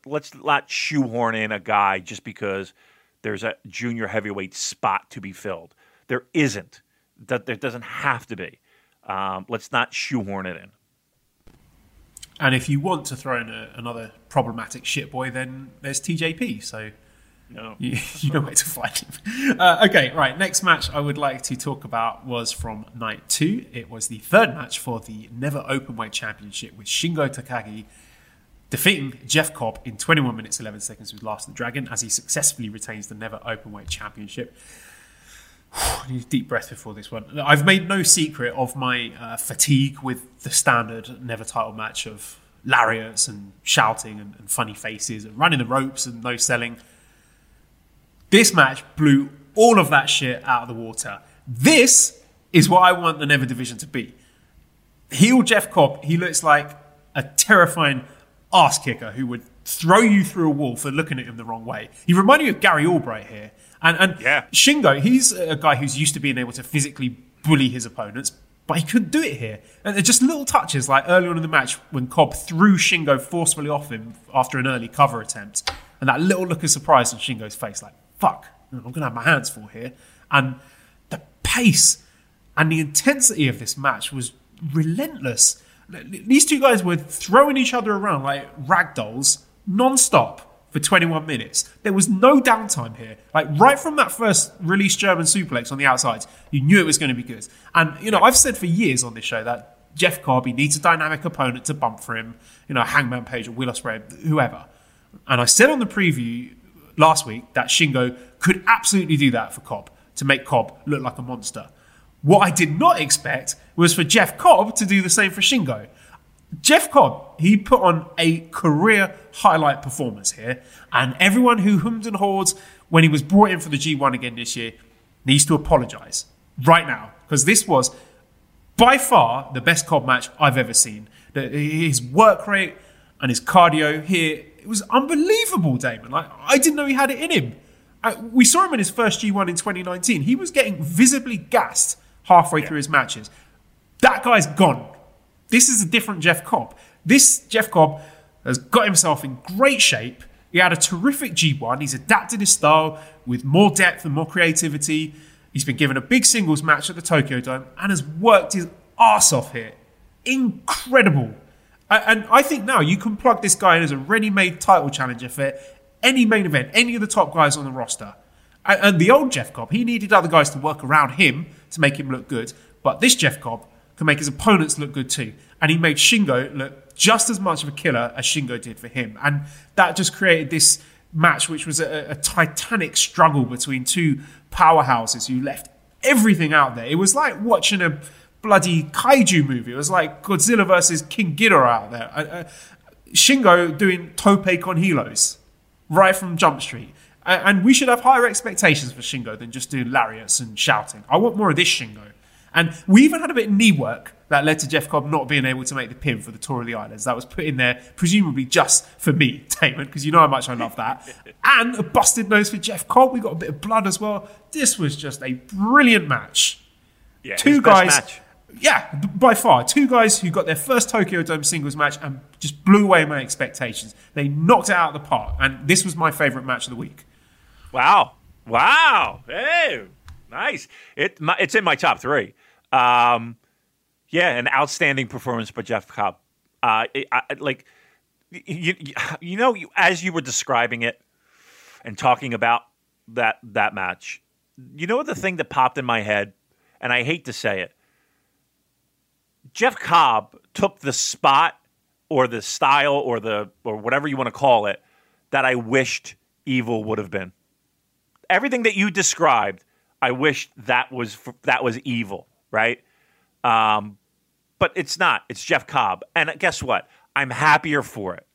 let's not shoehorn in a guy just because there's a junior heavyweight spot to be filled. There isn't. That there doesn't have to be. Um, let's not shoehorn it in. And if you want to throw in a, another problematic shit boy, then there's TJP. So No. you, you know where to find him. Uh, okay, right. Next match I would like to talk about was from night two. It was the third match for the Never Openweight Championship with Shingo Takagi defeating Jeff Cobb in 21 minutes 11 seconds with Last of the Dragon as he successfully retains the Never Openweight Championship. Need a deep breath before this one. I've made no secret of my uh, fatigue with the standard Never title match of lariats and shouting and, and funny faces and running the ropes and no selling. This match blew all of that shit out of the water. This is what I want the Never division to be. Heel Jeff Cobb, he looks like a terrifying ass kicker who would throw you through a wall for looking at him the wrong way. He reminded me of Gary Albright here. And, and Yeah. Shingo, he's a guy who's used to being able to physically bully his opponents, but he couldn't do it here. And they're just little touches, like early on in the match when Cobb threw Shingo forcefully off him after an early cover attempt, and that little look of surprise on Shingo's face, like "fuck, I'm going to have my hands full here." And the pace and the intensity of this match was relentless. These two guys were throwing each other around like ragdolls non-stop for 21 minutes. There was no downtime here. Like right from that first release German suplex on the outside, you knew it was going to be good. And you know, I've said for years on this show that Jeff Cobb he needs a dynamic opponent to bump for him. You know, Hangman Page or Will Ospreay, whoever. And I said on the preview last week that Shingo could absolutely do that for Cobb to make Cobb look like a monster. What I did not expect was for Jeff Cobb to do the same for Shingo. Jeff Cobb, he put on a career highlight performance here, and everyone who hummed and hawed when he was brought in for the G1 again this year needs to apologise right now because this was by far the best Cobb match I've ever seen. His work rate and his cardio here it was unbelievable, Damon. Like I didn't know he had it in him. Uh, we saw him in his first G1 in 2019. He was getting visibly gassed halfway through his matches. That guy's gone. This is a different Jeff Cobb. This Jeff Cobb has got himself in great shape. He had a terrific G1. He's adapted his style with more depth and more creativity. He's been given a big singles match at the Tokyo Dome and has worked his ass off here. Incredible. And I think now you can plug this guy in as a ready made title challenger for any main event, any of the top guys on the roster. And the old Jeff Cobb, he needed other guys to work around him to make him look good. But this Jeff Cobb can make his opponents look good too. And he made Shingo look just as much of a killer as Shingo did for him. And that just created this match, which was a, a titanic struggle between two powerhouses who left everything out there. It was like watching a bloody kaiju movie. It was like Godzilla versus King Ghidorah out there. Uh, uh, Shingo doing tope con hilos right from Jump Street. And we should have higher expectations for Shingo than just doing lariats and shouting. I want more of this Shingo. And we even had a bit of knee work that led to Jeff Cobb not being able to make the pin for the Tour of the Islands. That was put in there, presumably just for me, Damon, because you know how much I love that. and a busted nose for Jeff Cobb. We got a bit of blood as well. This was just a brilliant match. Yeah, Two guys. Yeah, by far. Two guys who got their first Tokyo Dome singles match and just blew away my expectations. They knocked it out of the park. And this was my favourite match of the week. Wow. Wow. Hey, nice. It, my, it's in my top three. Um, yeah, an outstanding performance by Jeff Cobb. Uh, I, like, you, you know, as you were describing it and talking about that that match, you know the thing that popped in my head, and I hate to say it. Jeff Cobb took the spot or the style or the or whatever you want to call it that I wished Evil would have been. Everything that you described, I wished that was that was Evil, right? Um, but it's not. It's Jeff Cobb. And guess what? I'm happier for it.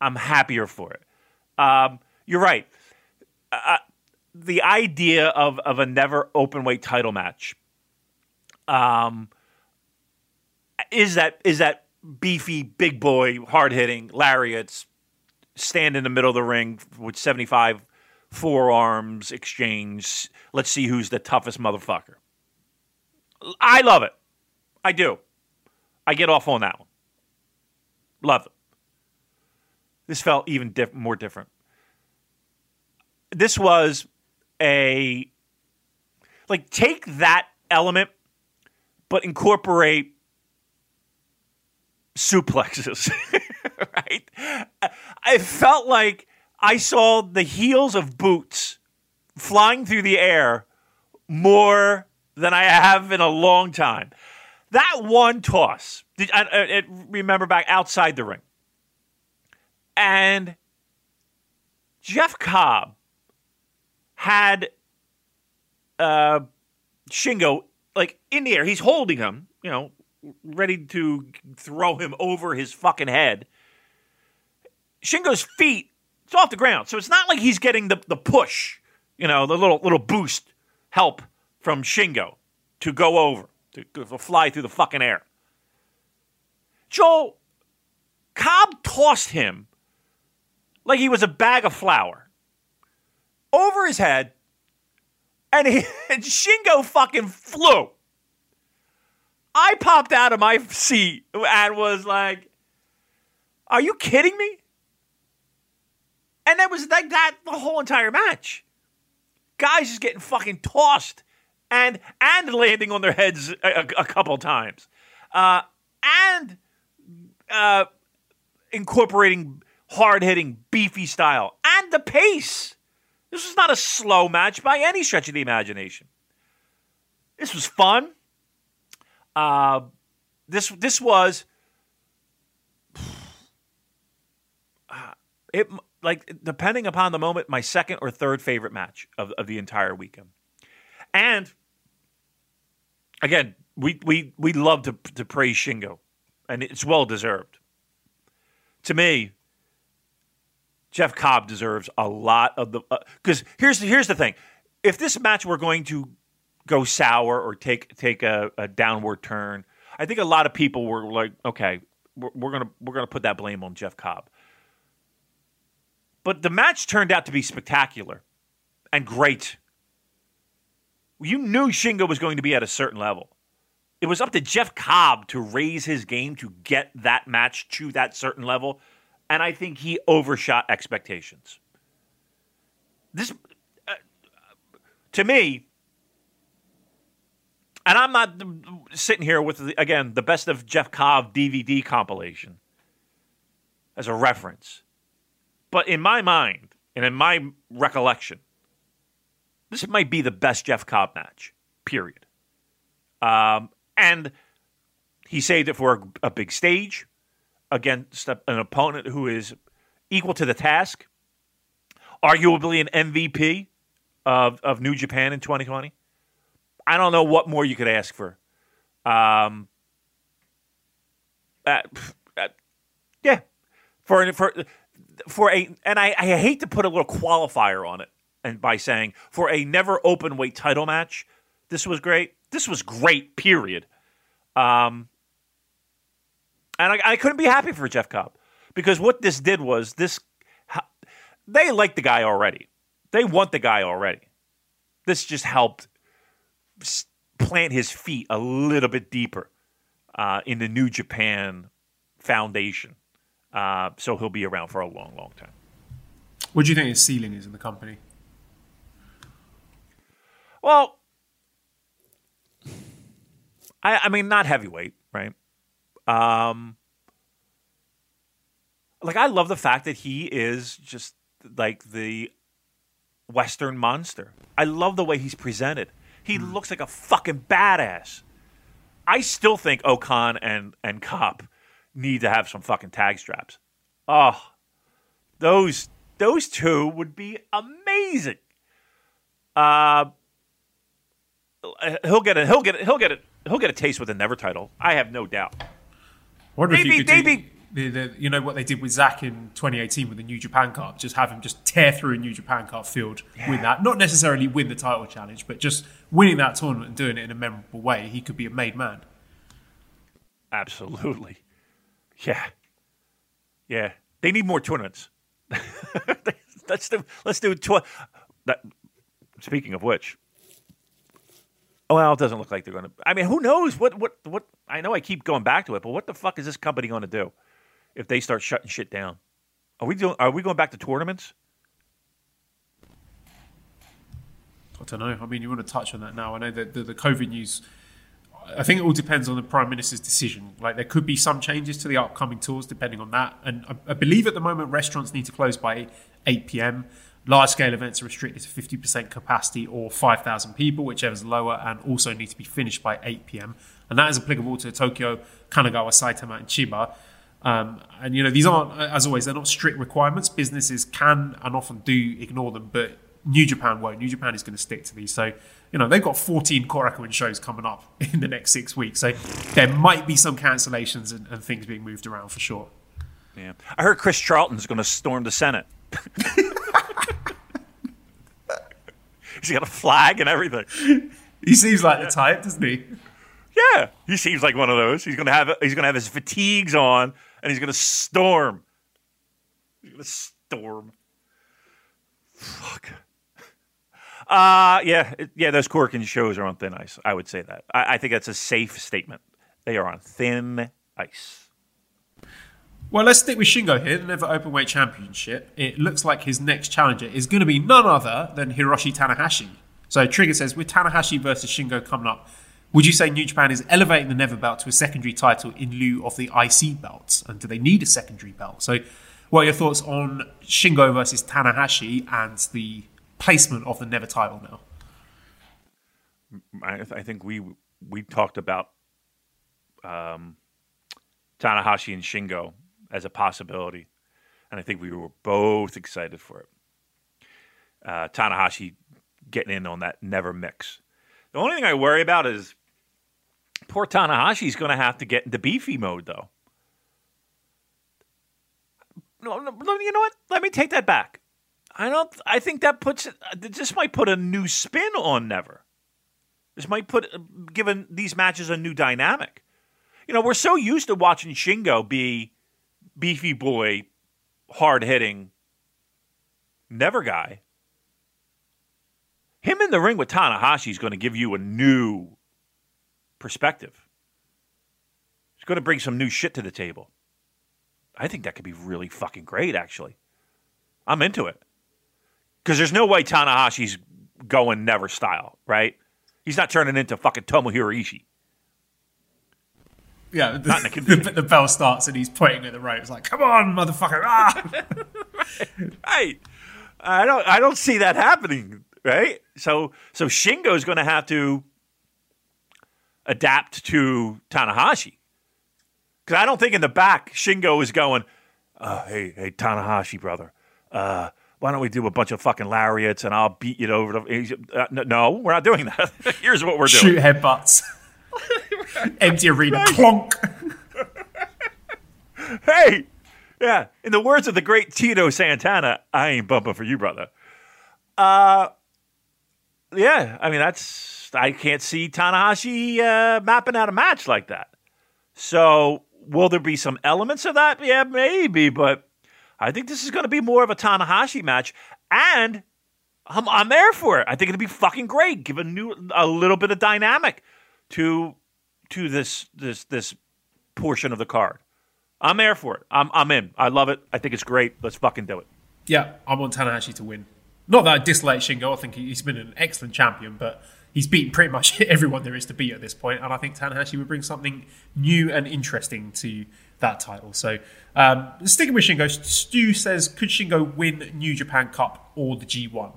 I'm happier for it. Um, you're right. Uh, uh, the idea of, of a never open weight title match um, is that is that beefy, big boy, hard hitting lariats, stand in the middle of the ring with 75 forearms exchange. Let's see who's the toughest motherfucker. I love it. I do. I get off on that one. Love it. This felt even diff- more different. This was a like take that element, but incorporate suplexes. right? I felt like I saw the heels of boots flying through the air more than I have in a long time. That one toss, did, I, I, remember back outside the ring. And Jeff Cobb had uh, Shingo like in the air. He's holding him, you know, ready to throw him over his fucking head. Shingo's feet, it's off the ground. So it's not like he's getting the, the push, you know, the little little boost help from Shingo to go over to, to fly through the fucking air. Joel, Cobb tossed him like he was a bag of flour over his head, and, he, and Shingo fucking flew. I popped out of my seat and was like, Are you kidding me? And it was like that the whole entire match. Guys just getting fucking tossed and and landing on their heads a, a couple times, uh, and uh, incorporating hard hitting, beefy style and the pace. This was not a slow match by any stretch of the imagination. This was fun. Uh, this this was it like depending upon the moment, my second or third favorite match of, of the entire weekend. And again, we we we love to to praise Shingo, and it's well deserved. To me, Jeff Cobb deserves a lot of the because uh, here's here's the thing: if this match were going to go sour or take take a, a downward turn, I think a lot of people were like, okay, we're, we're gonna we're gonna put that blame on Jeff Cobb. But the match turned out to be spectacular and great you knew Shingo was going to be at a certain level. It was up to Jeff Cobb to raise his game to get that match to that certain level, and I think he overshot expectations. This, uh, to me, and I'm not sitting here with the, again the best of Jeff Cobb DVD compilation as a reference, but in my mind and in my recollection, this might be the best Jeff Cobb match, period. Um, and he saved it for a, a big stage against a, an opponent who is equal to the task, arguably an MVP of, of New Japan in 2020. I don't know what more you could ask for. Um, uh, uh, yeah, for for for a and I, I hate to put a little qualifier on it, and by saying for a never open weight title match, this was great. This was great. Period. Um, and I, I couldn't be happy for Jeff Cobb because what this did was this. They like the guy already. They want the guy already. This just helped plant his feet a little bit deeper uh, in the New Japan Foundation. Uh, so he'll be around for a long, long time. What do you think his ceiling is in the company? Well, I, I mean, not heavyweight, right? Um, like I love the fact that he is just like the Western monster. I love the way he's presented. He mm. looks like a fucking badass. I still think O-Khan and and Cobb need to have some fucking tag straps. Oh, those those two would be amazing. Uh, Uh, he'll get it. He'll get it. He'll get it. He'll get a taste with the Never title. I have no doubt. Wonder maybe, if you maybe, do the, the, you know what they did with Zach in 2018 with the New Japan Cup, just have him just tear through a New Japan Cup field, yeah. win that. Not necessarily win the title challenge, but just winning that tournament and doing it in a memorable way. He could be a made man. Absolutely. Yeah. Yeah. They need more tournaments. let's do let's do tw- that, speaking of which, well, it doesn't look like they're going to. I mean, who knows what what what? I know I keep going back to it, but what the fuck is this company going to do if they start shutting shit down? Are we doing? Are we going back to tournaments? I don't know. I mean, you want to touch on that now? I know that the, the COVID news. I think it all depends on the prime minister's decision. Like there could be some changes to the upcoming tours depending on that. And I, I believe at the moment restaurants need to close by 8 p.m. Large scale events are restricted to 50% capacity or 5,000 people, whichever is lower, and also need to be finished by 8 p.m. And that is applicable to Tokyo, Kanagawa, Saitama, and Chiba. Um, and you know these aren't, as always, they're not strict requirements. Businesses can and often do ignore them, but New Japan won't. New Japan is going to stick to these. So you know they've got 14 Korakuen shows coming up in the next six weeks. So there might be some cancellations and, and things being moved around for sure. Yeah, I heard Chris Charlton's going to storm the Senate. He's got a flag and everything. He seems like the type, doesn't he? Yeah, he seems like one of those. He's gonna have he's gonna have his fatigues on and he's gonna storm. He's gonna storm. Fuck. Uh yeah, yeah. Those Korakuen shows are on thin ice. I would say that. I, I think that's a safe statement. They are on thin ice. Well, let's stick with Shingo here, the Never Openweight Championship. It looks like his next challenger is going to be none other than Hiroshi Tanahashi. So Trigger says, with Tanahashi versus Shingo coming up, would you say New Japan is elevating the Never belt to a secondary title in lieu of the IC belts? And do they need a secondary belt? So, what are your thoughts on Shingo versus Tanahashi and the placement of the Never title now? I, I think we we talked about um, Tanahashi and Shingo as a possibility, and I think we were both excited for it. Uh, Tanahashi getting in on that never mix. The only thing I worry about is poor Tanahashi's going to have to get into beefy mode, though. No, no, you know what? Let me take that back. I don't. I think that puts this might put a new spin on Never. This might put given these matches a new dynamic. You know, we're so used to watching Shingo be beefy boy, hard hitting, never guy. Him in the ring with Tanahashi is going to give you a new perspective. He's going to bring some new shit to the table. I think that could be really fucking great, actually. I'm into it. Because there's no way Tanahashi's going never style, right? He's not turning into fucking Tomohiro Ishii yeah, the, the, the, bell starts and he's pointing at the ropes like, "Come on, motherfucker!" Ah! right. right. I don't. I don't see that happening. Right. So so Shingo is going to have to adapt to Tanahashi. Because I don't think in the back Shingo is going, uh, "Hey, hey, Tanahashi, brother, uh, why don't we do a bunch of fucking lariats and I'll beat you over the." Uh, no, we're not doing that. Here's what we're doing. Shoot headbutts. Empty arena. Clonk. hey, yeah. In the words of the great Tito Santana, I ain't bumping for you, brother. Uh, yeah. I mean, that's I can't see Tanahashi uh, mapping out a match like that. So, will there be some elements of that? Yeah, maybe, but I think this is going to be more of a Tanahashi match, and I'm, I'm there for it. I think it'll be fucking great. Give a new, a little bit of dynamic to to this this this portion of the card. I'm there for it. I'm I'm in. I love it. I think it's great. Let's fucking do it. Yeah, I want Tanahashi to win. Not that I dislike Shingo. I think he's been an excellent champion, but he's beaten pretty much everyone there is to beat at this point. point, and I think Tanahashi would bring something new and interesting to that title. So, um, sticking with Shingo, Stu says, could Shingo win New Japan Cup or the G1?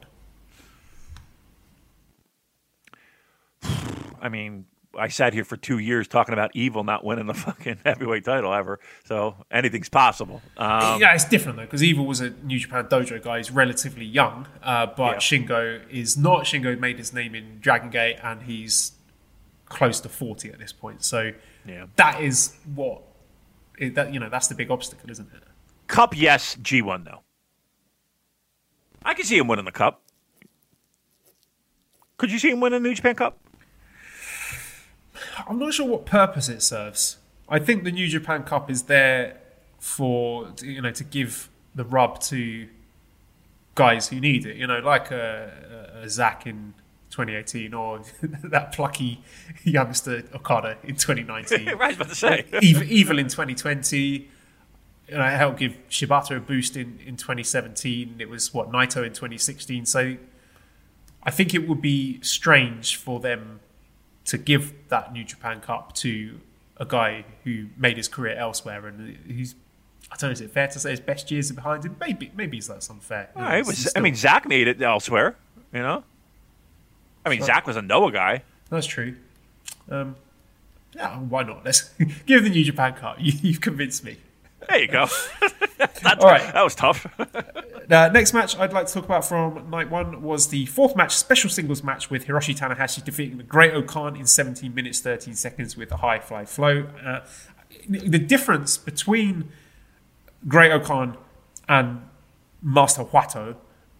I mean, I sat here for two years talking about Evil not winning the fucking heavyweight title ever. So anything's possible. Um, yeah, it's different though because Evil was a New Japan Dojo guy. He's relatively young, uh, but Yeah. Shingo is not. Shingo made his name in Dragon Gate, and he's close to forty at this point. So Yeah. that is what it, that you know. That's the big obstacle, isn't it? Cup, yes. G1, though. I can see him winning the Cup. Could you see him winning the New Japan Cup? I'm not sure what purpose it serves. I think the New Japan Cup is there for you know to give the rub to guys who need it. You know, like a, a, Zach in 2018 or that plucky youngster Okada in 2019. I was about to say. Evil, Evil in 2020. You know, helped give Shibata a boost in, in 2017. It was what Naito in 2016. So I think it would be strange for them to give that New Japan Cup to a guy who made his career elsewhere and he's. I don't know. Is it fair to say his best years are behind him? Maybe, maybe that's unfair. You know, All right, was, I mean, Zach made it elsewhere, you know? I mean, Zach was a Noah guy. that's true. Um, yeah, why not? Let's give the New Japan Cup. You, you've convinced me. There you go. That's, All right. That was tough. Uh, next match I'd like to talk about from night one was the fourth match, special singles match with Hiroshi Tanahashi defeating the Great Okan in 17 minutes 13 seconds with a high fly flow. Uh, the difference between Great Okan and Master Wato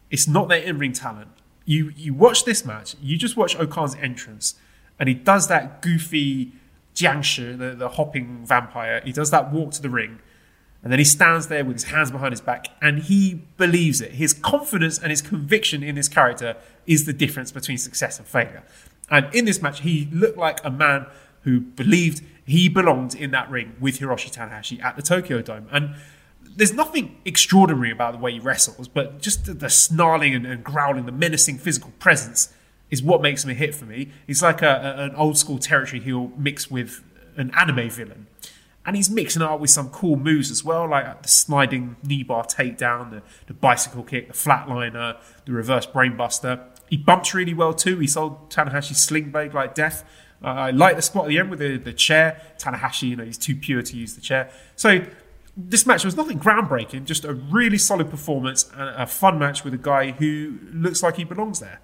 is not their in-ring talent. You you watch this match, you just watch Okan's entrance, and he does that goofy Jiangshi, the, the hopping vampire. He does that walk to the ring, and then he stands there with his hands behind his back and he believes it. His confidence and his conviction in this character is the difference between success and failure. And in this match, he looked like a man who believed he belonged in that ring with Hiroshi Tanahashi at the Tokyo Dome. And there's nothing extraordinary about the way he wrestles, but just the, the snarling and, and growling, the menacing physical presence is what makes him a hit for me. He's like a, a- an old school territory heel mixed with an anime villain. And he's mixing it up with some cool moves as well, like the sliding knee bar takedown, the, the bicycle kick, the flatliner, the reverse brainbuster. He bumps really well too. He sold Tanahashi sling blade like death. Uh, I like the spot at the end with the, the chair. Tanahashi, you know, he's too pure to use the chair. So this match was nothing groundbreaking, just a really solid performance and a fun match with a guy who looks like he belongs there.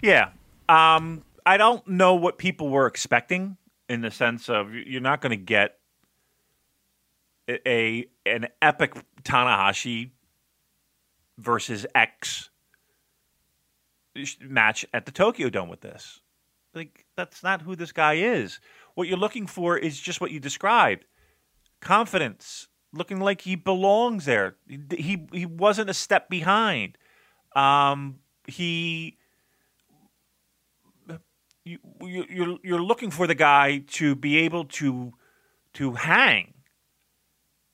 Yeah. Um, I don't know what people were expecting in the sense of you're not going to get a, an epic Tanahashi versus X match at the Tokyo Dome with this. Like that's not who this guy is. What you're looking for is just what you described. Confidence, looking like he belongs there. He he, he wasn't a step behind. Um, he you, you you're you're looking for the guy to be able to to hang,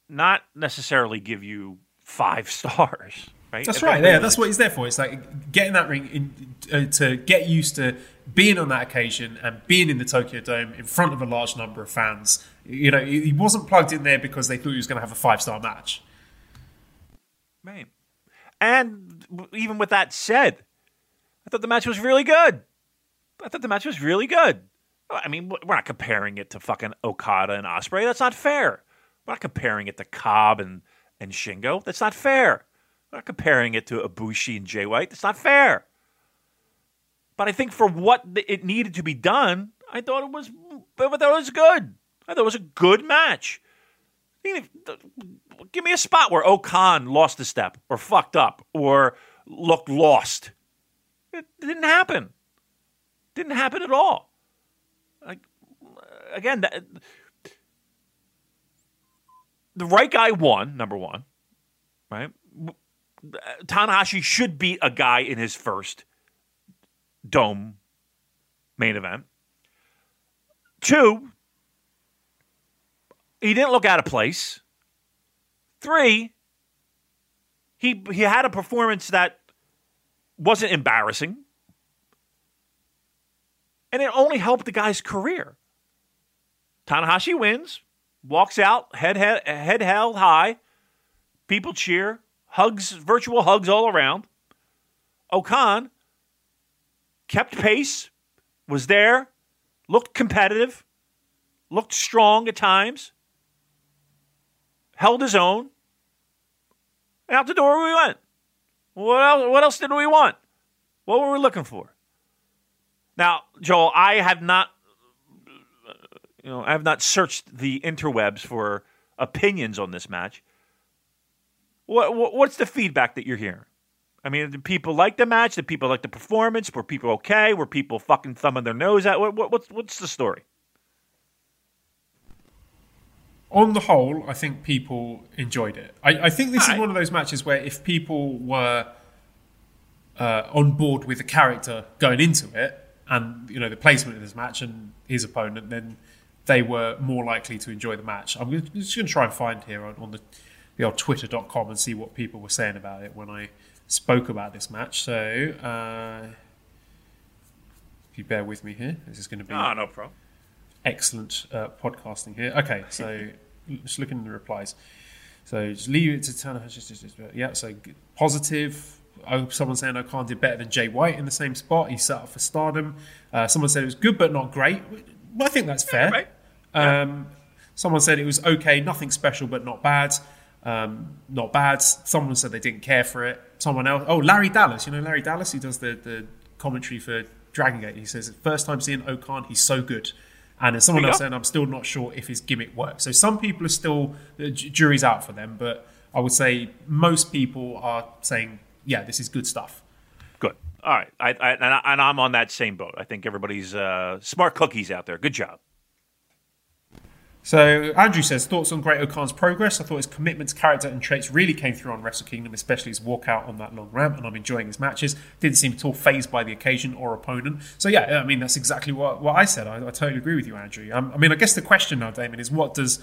not necessarily give you five stars. Right? That's right. Yeah, that's what he's there for. It's like getting that ring in, uh, to get used to being on that occasion and being in the Tokyo Dome in front of a large number of fans. You know, he he wasn't plugged in there because they thought he was going to have a five star match. Right. And even with that said, I thought the match was really good. I thought the match was really good. I mean, we're not comparing it to fucking Okada and Ospreay. That's not fair. We're not comparing it to Cobb and, and Shingo. That's not fair. We're not comparing it to Ibushi and Jay White. That's not fair. But I think for what it needed to be done, I thought it was, I thought it was good. I thought it was a good match. Give me a spot where O-Khan lost a step or fucked up or looked lost. It didn't happen. Didn't happen at all. Like again, that, the right guy won. Number one, right? Tanahashi should beat a guy in his first dome main event. Two, he didn't look out of place. Three, he he had a performance that wasn't embarrassing. And it only helped the guy's career. Tanahashi wins, walks out, head, head, head held high. People cheer, hugs, virtual hugs all around. O-Khan kept pace, was there, looked competitive, looked strong at times, held his own. Out the door we went. What else, what else did we want? What were we looking for? Now, Joel, I have not, you know, I have not searched the interwebs for opinions on this match. What, what what's the feedback that you're hearing? I mean, did people like the match? Did people like the performance? Were people okay? Were people fucking thumbing their nose at? What, what, what's what's the story? On the whole, I think people enjoyed it. I, I think this is one of those matches where if people were uh, on board with the character going into it, and you know the placement of this match and his opponent, then they were more likely to enjoy the match. I'm just going to try and find here on, on the the old Twitter.com and see what people were saying about it when I spoke about this match. So, uh, if you bear with me here, this is going to be Ah, no problem. excellent uh, podcasting here. Okay, so just looking at the replies. So just leave it to Tanahashi. just- just- just- Yeah, so positive. Oh, someone saying O-Khan did better than Jay White in the same spot. He set up for stardom. Uh, someone said it was good but not great. Well, I think that's fair. right. Um, someone said it was okay, nothing special but not bad. Um, not bad. Someone said they didn't care for it. Someone else. Oh, Larry Dallas. You know Larry Dallas. He does the, the commentary for Dragon Gate. He says first time seeing Okan, he's so good. And then someone else saying I'm still not sure if his gimmick works. So some people are still the jury's out for them, but I would say most people are saying yeah, this is good stuff. Good. All right. I, I, and, I, and I'm on that same boat. I think everybody's uh, smart cookies out there. Good job. So Andrew says thoughts on Great Okan's progress. I thought his commitment to character and traits really came through on Wrestle Kingdom, especially his walkout on that long ramp, and I'm enjoying his matches. Didn't seem at all phased by the occasion or opponent. So yeah, I mean that's exactly what, what I said. I, I totally agree with you, Andrew. Um, I mean, I guess the question now, Damon, is what does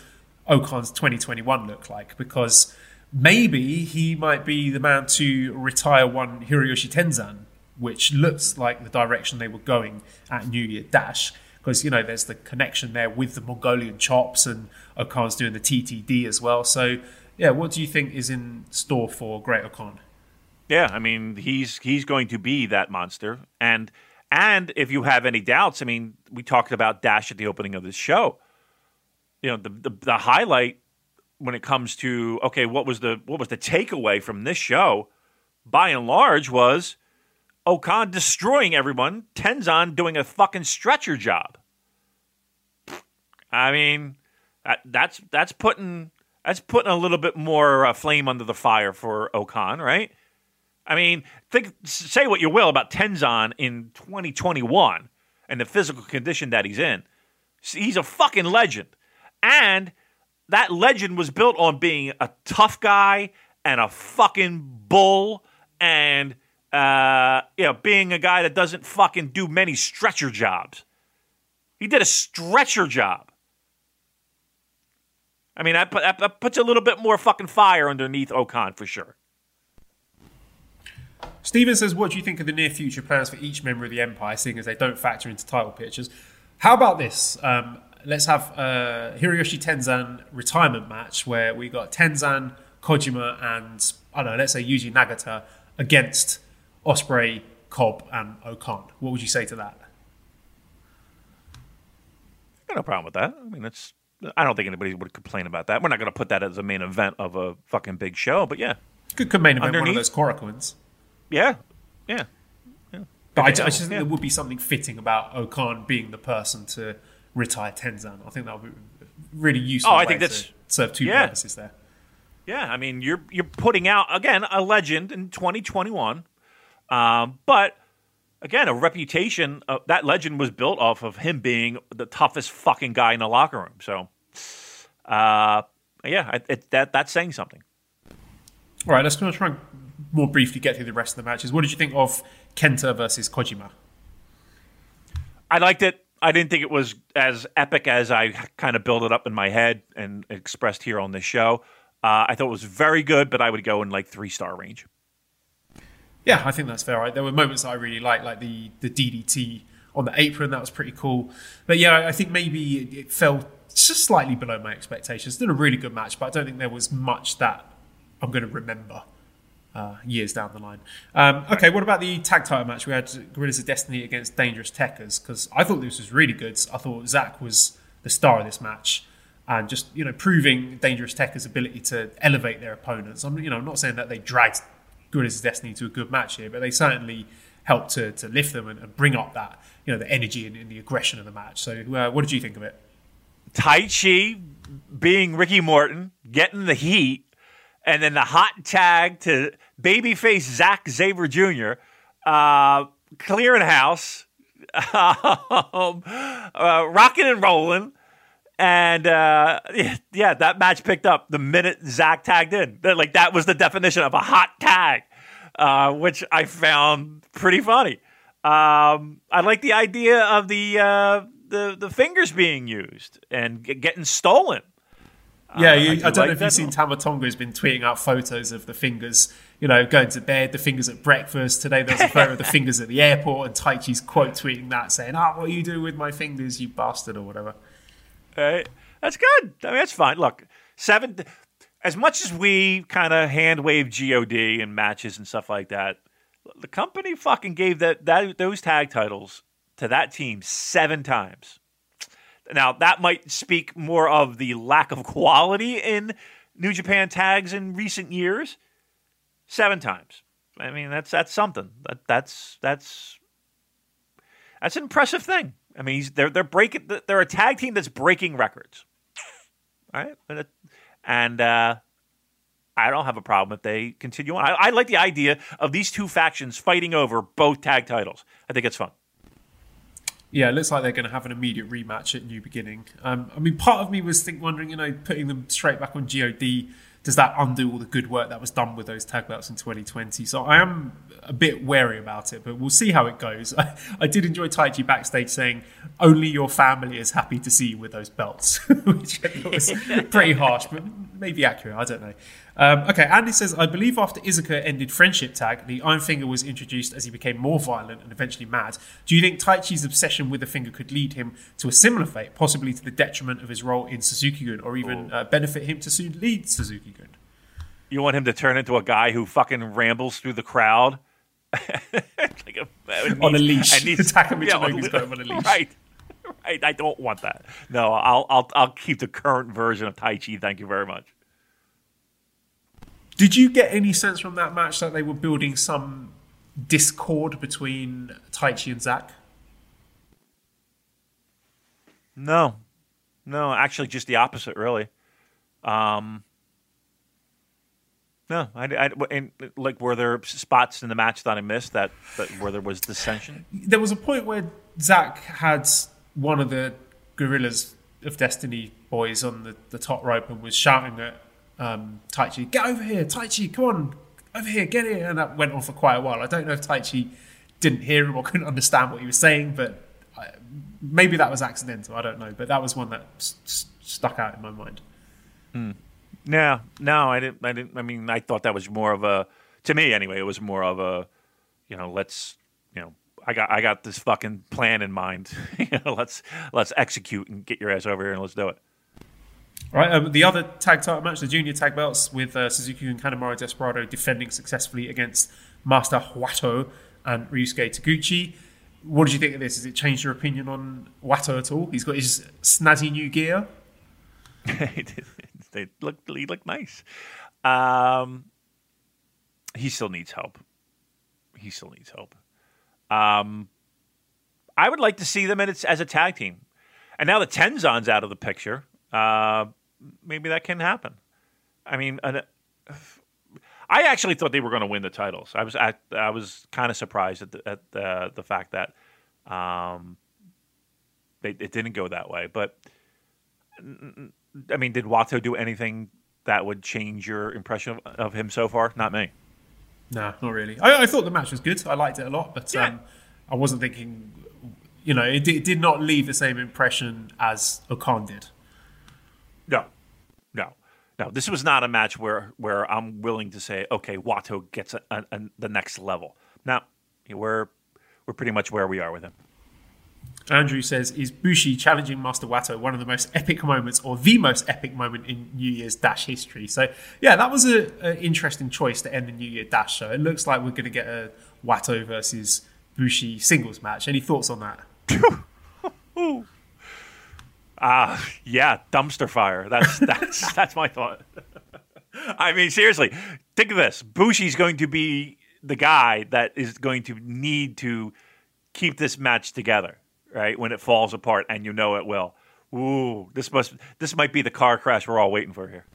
Okan's 2021 look like? Because maybe he might be the man to retire one Hiroyoshi Tenzan, which looks like the direction they were going at New Year Dash because you know there's the connection there with the Mongolian chops, and Okan's doing the TTD as well. So, yeah, what do you think is in store for Great Okan? Yeah, I mean he's he's going to be that monster, and and if you have any doubts, I mean we talked about Dash at the opening of this show. You know the the, the highlight when it comes to okay, what was the what was the takeaway from this show? By and large, was Okan destroying everyone, Tenzan doing a fucking stretcher job. I mean, that, that's that's putting that's putting a little bit more uh, flame under the fire for Okan, right? I mean, think say what you will about Tenzan in 2021 and the physical condition that he's in. He's a fucking legend, and that legend was built on being a tough guy and a fucking bull, and uh, you know, being a guy that doesn't fucking do many stretcher jobs. He did a stretcher job. I mean, that, put- that, puts a little bit more fucking fire underneath O-Khan for sure. Steven says, What do you think of the near future plans for each member of the Empire, seeing as they don't factor into title pictures? How about this? Um, let's have a Hiroyoshi Tenzan retirement match where we got Tenzan, Kojima, and I don't know, let's say Yuji Nagata against Ospreay, Cobb, and Okan. What would you say to that? got no problem with that. I mean, it's. I don't think anybody would complain about that. We're not going to put that as a main event of a fucking big show, but yeah, Good, main event, one of Underneath? those Korakuens. yeah, yeah. But I, I just think Yeah. there would be something fitting about Okan being the person to retire Tenzan. I think that would be really useful. Oh, I think to that's- serve two yeah. purposes there. Yeah, I mean, you're you're putting out again a legend in 2021, um, but again, a reputation. Uh, that legend was built off of him being the toughest fucking guy in the locker room. So, uh, yeah, it, it, that that's saying something. All right, let's go try and more briefly get through the rest of the matches. What did you think of Kenta versus Kojima? I liked it. I didn't think it was as epic as I kind of built it up in my head and expressed here on this show. Uh, I thought it was very good, but I would go in like three star range. Yeah, I think that's fair. Right? There were moments I really liked, like the the DDT on the apron. That was pretty cool. But yeah, I think maybe it, it fell just slightly below my expectations. Still a really good match, but I don't think there was much that I'm going to remember uh, years down the line. Um, okay, what about the tag title match? We had Guerrillas of Destiny against Dangerous Tekkers because I thought this was really good. I thought Zach was the star of this match. And just you know, proving Dangerous Tekkers' ability to elevate their opponents. I'm you know, I'm not saying that they dragged Guerrillas of Destiny to a good match here, but they certainly helped to, to lift them and, and bring up that you know the energy and, and the aggression of the match. So, uh, what did you think of it? Taichi being Ricky Morton, getting the heat, and then the hot tag to babyface Zach Sabre Jr., uh, clearing house, um, uh, rocking and rolling. And uh, yeah, that match picked up the minute Zach tagged in. Like that was the definition of a hot tag, uh, which I found pretty funny. Um, I like the idea of the uh, the the fingers being used and g- getting stolen. Yeah, Uh, you, I I, do don't like know if you've seen Tama Tonga has been tweeting out photos of the fingers, you know, going to bed, the fingers at breakfast. Today there was a photo of the fingers at the airport, and Taichi's quote tweeting that, saying, "Ah, what you do with my fingers, you bastard," or whatever. Right? That's good. I mean, that's fine. Look, seven. As much as we kind of hand wave GOD and matches and stuff like that, the company fucking gave that, that those tag titles to that team seven times. Now that might speak more of the lack of quality in New Japan tags in recent years. Seven times. I mean, that's that's something. That that's that's that's an impressive thing. I mean, they're they're breaking. They're a tag team that's breaking records. All right, and, and uh, I don't have a problem if they continue on. I, I like the idea of these two factions fighting over both tag titles. I think it's fun. Yeah, it looks like they're going to have an immediate rematch at New Beginning. Um, I mean, part of me was think, wondering, you know, putting them straight back on GOD, does that undo all the good work that was done with those tag belts in 2020? So I am a bit wary about it, but we'll see how it goes. I, I did enjoy Taichi backstage saying, only your family is happy to see you with those belts, which was pretty harsh, but maybe accurate. I don't know. Um, okay, Andy says, I believe after Iizuka ended Friendship Tag, the Iron Finger was introduced as he became more violent and eventually mad. Do you think Taichi's obsession with the finger could lead him to a similar fate, possibly to the detriment of his role in Suzuki Gun, or even uh, benefit him to soon lead Suzuki Gun? You want him to turn into a guy who fucking rambles through the crowd like a, On a leash. and needs- Takamichi yeah, got him on a leash. Right, right. I don't want that. No, I'll I'll I'll keep the current version of Taichi. Thank you very much. Did you get any sense from that match that they were building some discord between Taichi and Zach? No, no, actually, just the opposite, really. Um, no, I, I and, like were there spots in the match that I missed that, that where there was dissension? There was a point where Zach had one of the Guerrillas of Destiny boys on the, the top rope and was shouting at um, Taichi, "Get over here, Taichi! Come on, over here, get here!" And that went on for quite a while. I don't know if Taichi didn't hear him or couldn't understand what he was saying, but I, maybe that was accidental. I don't know, but that was one that stuck out in my mind. No, no, I didn't. I didn't. I mean, I thought that was more of a, to me anyway. It was more of a, you know, let's, you know, I got, I got this fucking plan in mind. you know, let's, let's execute and get your ass over here and let's do it. Right, um, the other tag title match, the junior tag belts, with uh, Suzuki and Kanemaru Desperado defending successfully against Master Wato and Ryusuke Taguchi. what did you think of this? Has it changed your opinion on Wato at all? He's got his snazzy new gear. he looked nice. Um, he still needs help. He still needs help. Um, I would like to see them as, as a tag team. And now the Tenzan's out of the picture. Uh, maybe that can happen. I mean, uh, I actually thought they were going to win the titles. I was I, I was kind of surprised at the, at the, the fact that um, they, it didn't go that way. But I mean, did Wato do anything that would change your impression of, of him so far? Not me. No, not really. I, I, thought the match was good. I liked it a lot, but yeah. um, I wasn't thinking. You know, it, it, did not leave the same impression as O-Khan did. No, no, no. This was not a match where where I'm willing to say, okay, Wato gets a, a, a, the next level. Now, we're we're pretty much where we are with him. Andrew says, "Is Bushi challenging Master Wato one of the most epic moments, or the most epic moment in New Year's Dash history?" So, yeah, that was an interesting choice to end the New Year Dash show. It looks like we're going to get a Wato versus Bushi singles match. Any thoughts on that? Ah, uh, yeah, dumpster fire. That's that's that's my thought. I mean, seriously, think of this: Bushi's going to be the guy that is going to need to keep this match together right? When it falls apart, and you know it will. Ooh, this must this might be the car crash we're all waiting for here.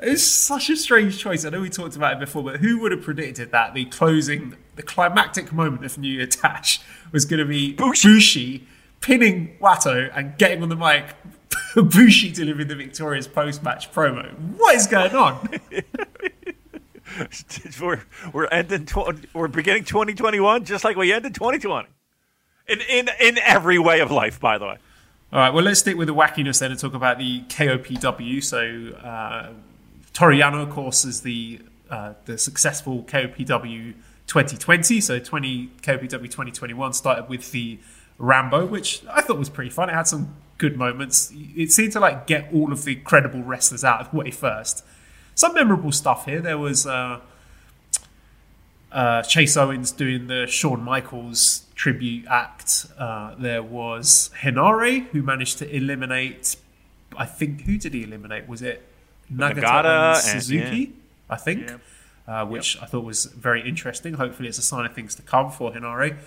It's such a strange choice. I know we talked about it before, but who would have predicted that the closing, the climactic moment of New Year Dash was going to be Bushi. Bushi pinning Wato and getting on the mic, Bushi delivering the victorious post-match promo. What is going on? we're we're ending. Tw- we're beginning 2021 just like we ended 2020 in in in every way of life. By the way. All right. Well, let's stick with the wackiness then and talk about the KOPW. So, uh, Toru of course, is the uh, the successful KOPW 2020. So, 20 KOPW 2021 started with the Rambo, which I thought was pretty fun. It had some good moments. It seemed to like get all of the credible wrestlers out of the way first. Some memorable stuff here. There was uh, uh, Chase Owens doing the Shawn Michaels tribute act. Uh, there was Henare, who managed to eliminate. I think who did he eliminate? Was it Nagata, Nagata and Suzuki? And, yeah. I think, yeah. uh, which yep. I thought was very interesting. Hopefully, it's a sign of things to come for Henare.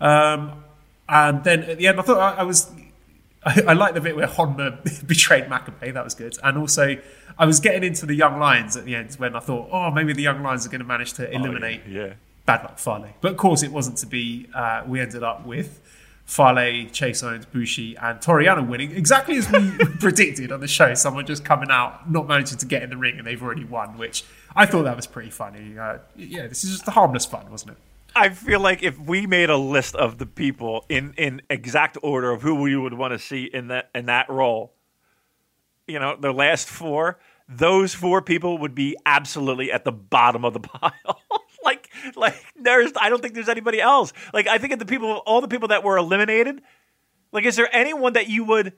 Um, and then at the end, I thought I, I was. I, I like the bit where Honma betrayed Makabe. That was good. And also, I was getting into the Young Lions at the end when I thought, oh, maybe the Young Lions are going to manage to eliminate oh, yeah. Bad Luck Fale. But of course, it wasn't to be. Uh, we ended up with Fale, Chase Owens, Bushi, and Toru Yano winning exactly as we predicted on the show. Someone just coming out, not managing to get in the ring, and they've already won, which I thought that was pretty funny. Uh, yeah, this is just the harmless fun, wasn't it? I feel like if we made a list of the people in, in exact order of who we would want to see in that in that role, you know, the last four, those four people would be absolutely at the bottom of the pile. like, like there's, I don't think there's anybody else. Like, I think of the people, all the people that were eliminated. Like, is there anyone that you would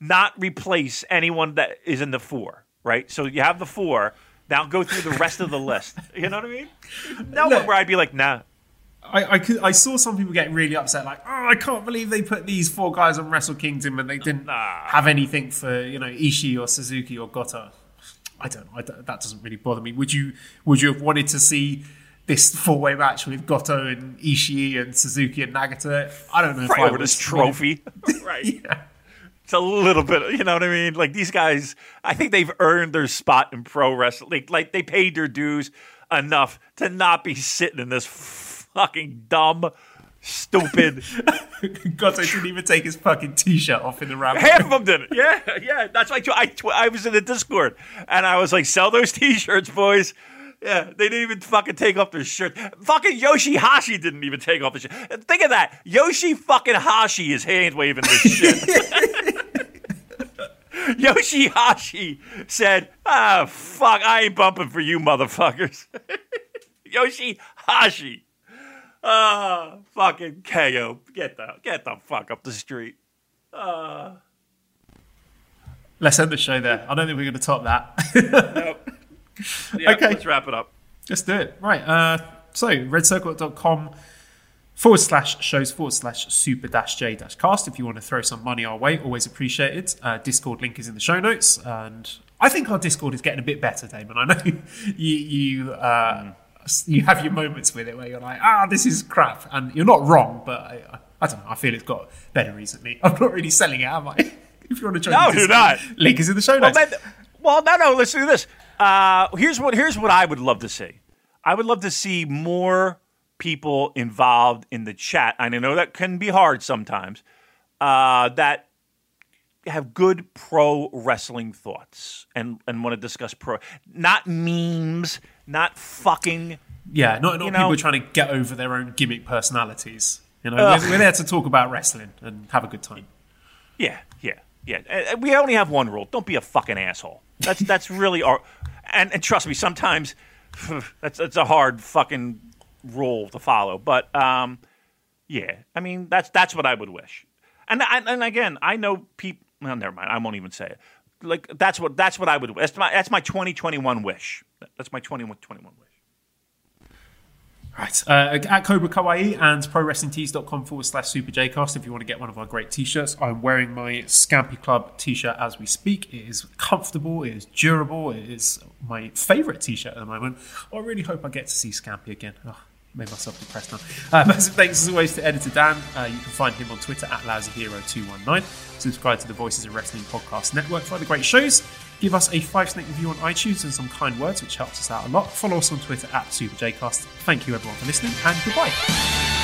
not replace anyone that is in the four? Right. So you have the four. Now go through the rest of the list. You know what I mean? No one where I'd be like, nah. I, I, could, I, saw some people getting really upset, like, oh, I can't believe they put these four guys on Wrestle Kingdom and they didn't nah. have anything for you know Ishii or Suzuki or Goto. I don't know. I don't, that doesn't really bother me. Would you Would you have wanted to see this four way match with Goto and Ishii and Suzuki and Nagata? I don't know. Right if over this trophy, right? yeah. It's a little bit, you know what I mean? Like these guys, I think they've earned their spot in pro wrestling. Like, like they paid their dues enough to not be sitting in this fucking dumb stupid. God, I didn't even take his fucking t-shirt off in the round. Half of them did it. Yeah, yeah. That's why I, I was in the Discord and I was like, "Sell those t-shirts, boys." Yeah, they didn't even fucking take off their shirt. Fucking Yoshihashi didn't even take off his shirt. Think of that. Yoshi fucking Hashi is hand waving this shit. Yoshihashi said, "Ah, fuck, I ain't bumping for you, motherfuckers." Yoshihashi. Ah, fucking KO. Get the get the fuck up the street. Uh. Let's end the show there. I don't think we're going to top that. nope. Yeah, okay. Let's wrap it up. Let's do it. Right. Uh, so, redcircle.com forward slash shows forward slash super dash j dash cast if you want to throw some money our way. Always appreciated. Uh, Discord link is in the show notes. And I think our Discord is getting a bit better, Damon. I know you, you, uh, you have your moments with it where you're like, ah, this is crap. And you're not wrong, but I, I don't know. I feel it's got better recently. I'm not really selling it, am I? if you want to join No, you're not. Link is in the show Well, notes. then, well, no, no. Let's do this. Uh, here's what here's what I would love to see. I would love to see more people involved in the chat. And I know that can be hard sometimes. Uh, that have good pro wrestling thoughts and and want to discuss pro, not memes, not fucking. Yeah, not, not people know- trying to get over their own gimmick personalities. You know, we're, we're there to talk about wrestling and have a good time. Yeah, yeah, yeah. We only have one rule: don't be a fucking asshole. That's that's really our. And, and trust me, sometimes that's that's a hard fucking rule to follow. But um, yeah, I mean that's that's what I would wish. And and, and again, I know people. Well, never mind. I won't even say it. Like that's what that's what I would. That's my that's my 2021 wish. That's my 2021 wish. Right. Uh, at Cobra Kawaii and ProWrestlingTees.com forward slash Super Jcast if you want to get one of our great t shirts. I'm wearing my Scampy Club t shirt as we speak. It is comfortable, it is durable, it is my favourite t shirt at the moment. I really hope I get to see Scampy again. Oh, made myself depressed now. Uh, massive thanks as always to editor Dan. Uh, you can find him on Twitter at LousyHero219. Subscribe to the Voices of Wrestling Podcast Network for other great shows. Give us a five snake review on iTunes and some kind words, which helps us out a lot. Follow us on Twitter at SuperJcast. Thank you everyone for listening, and goodbye.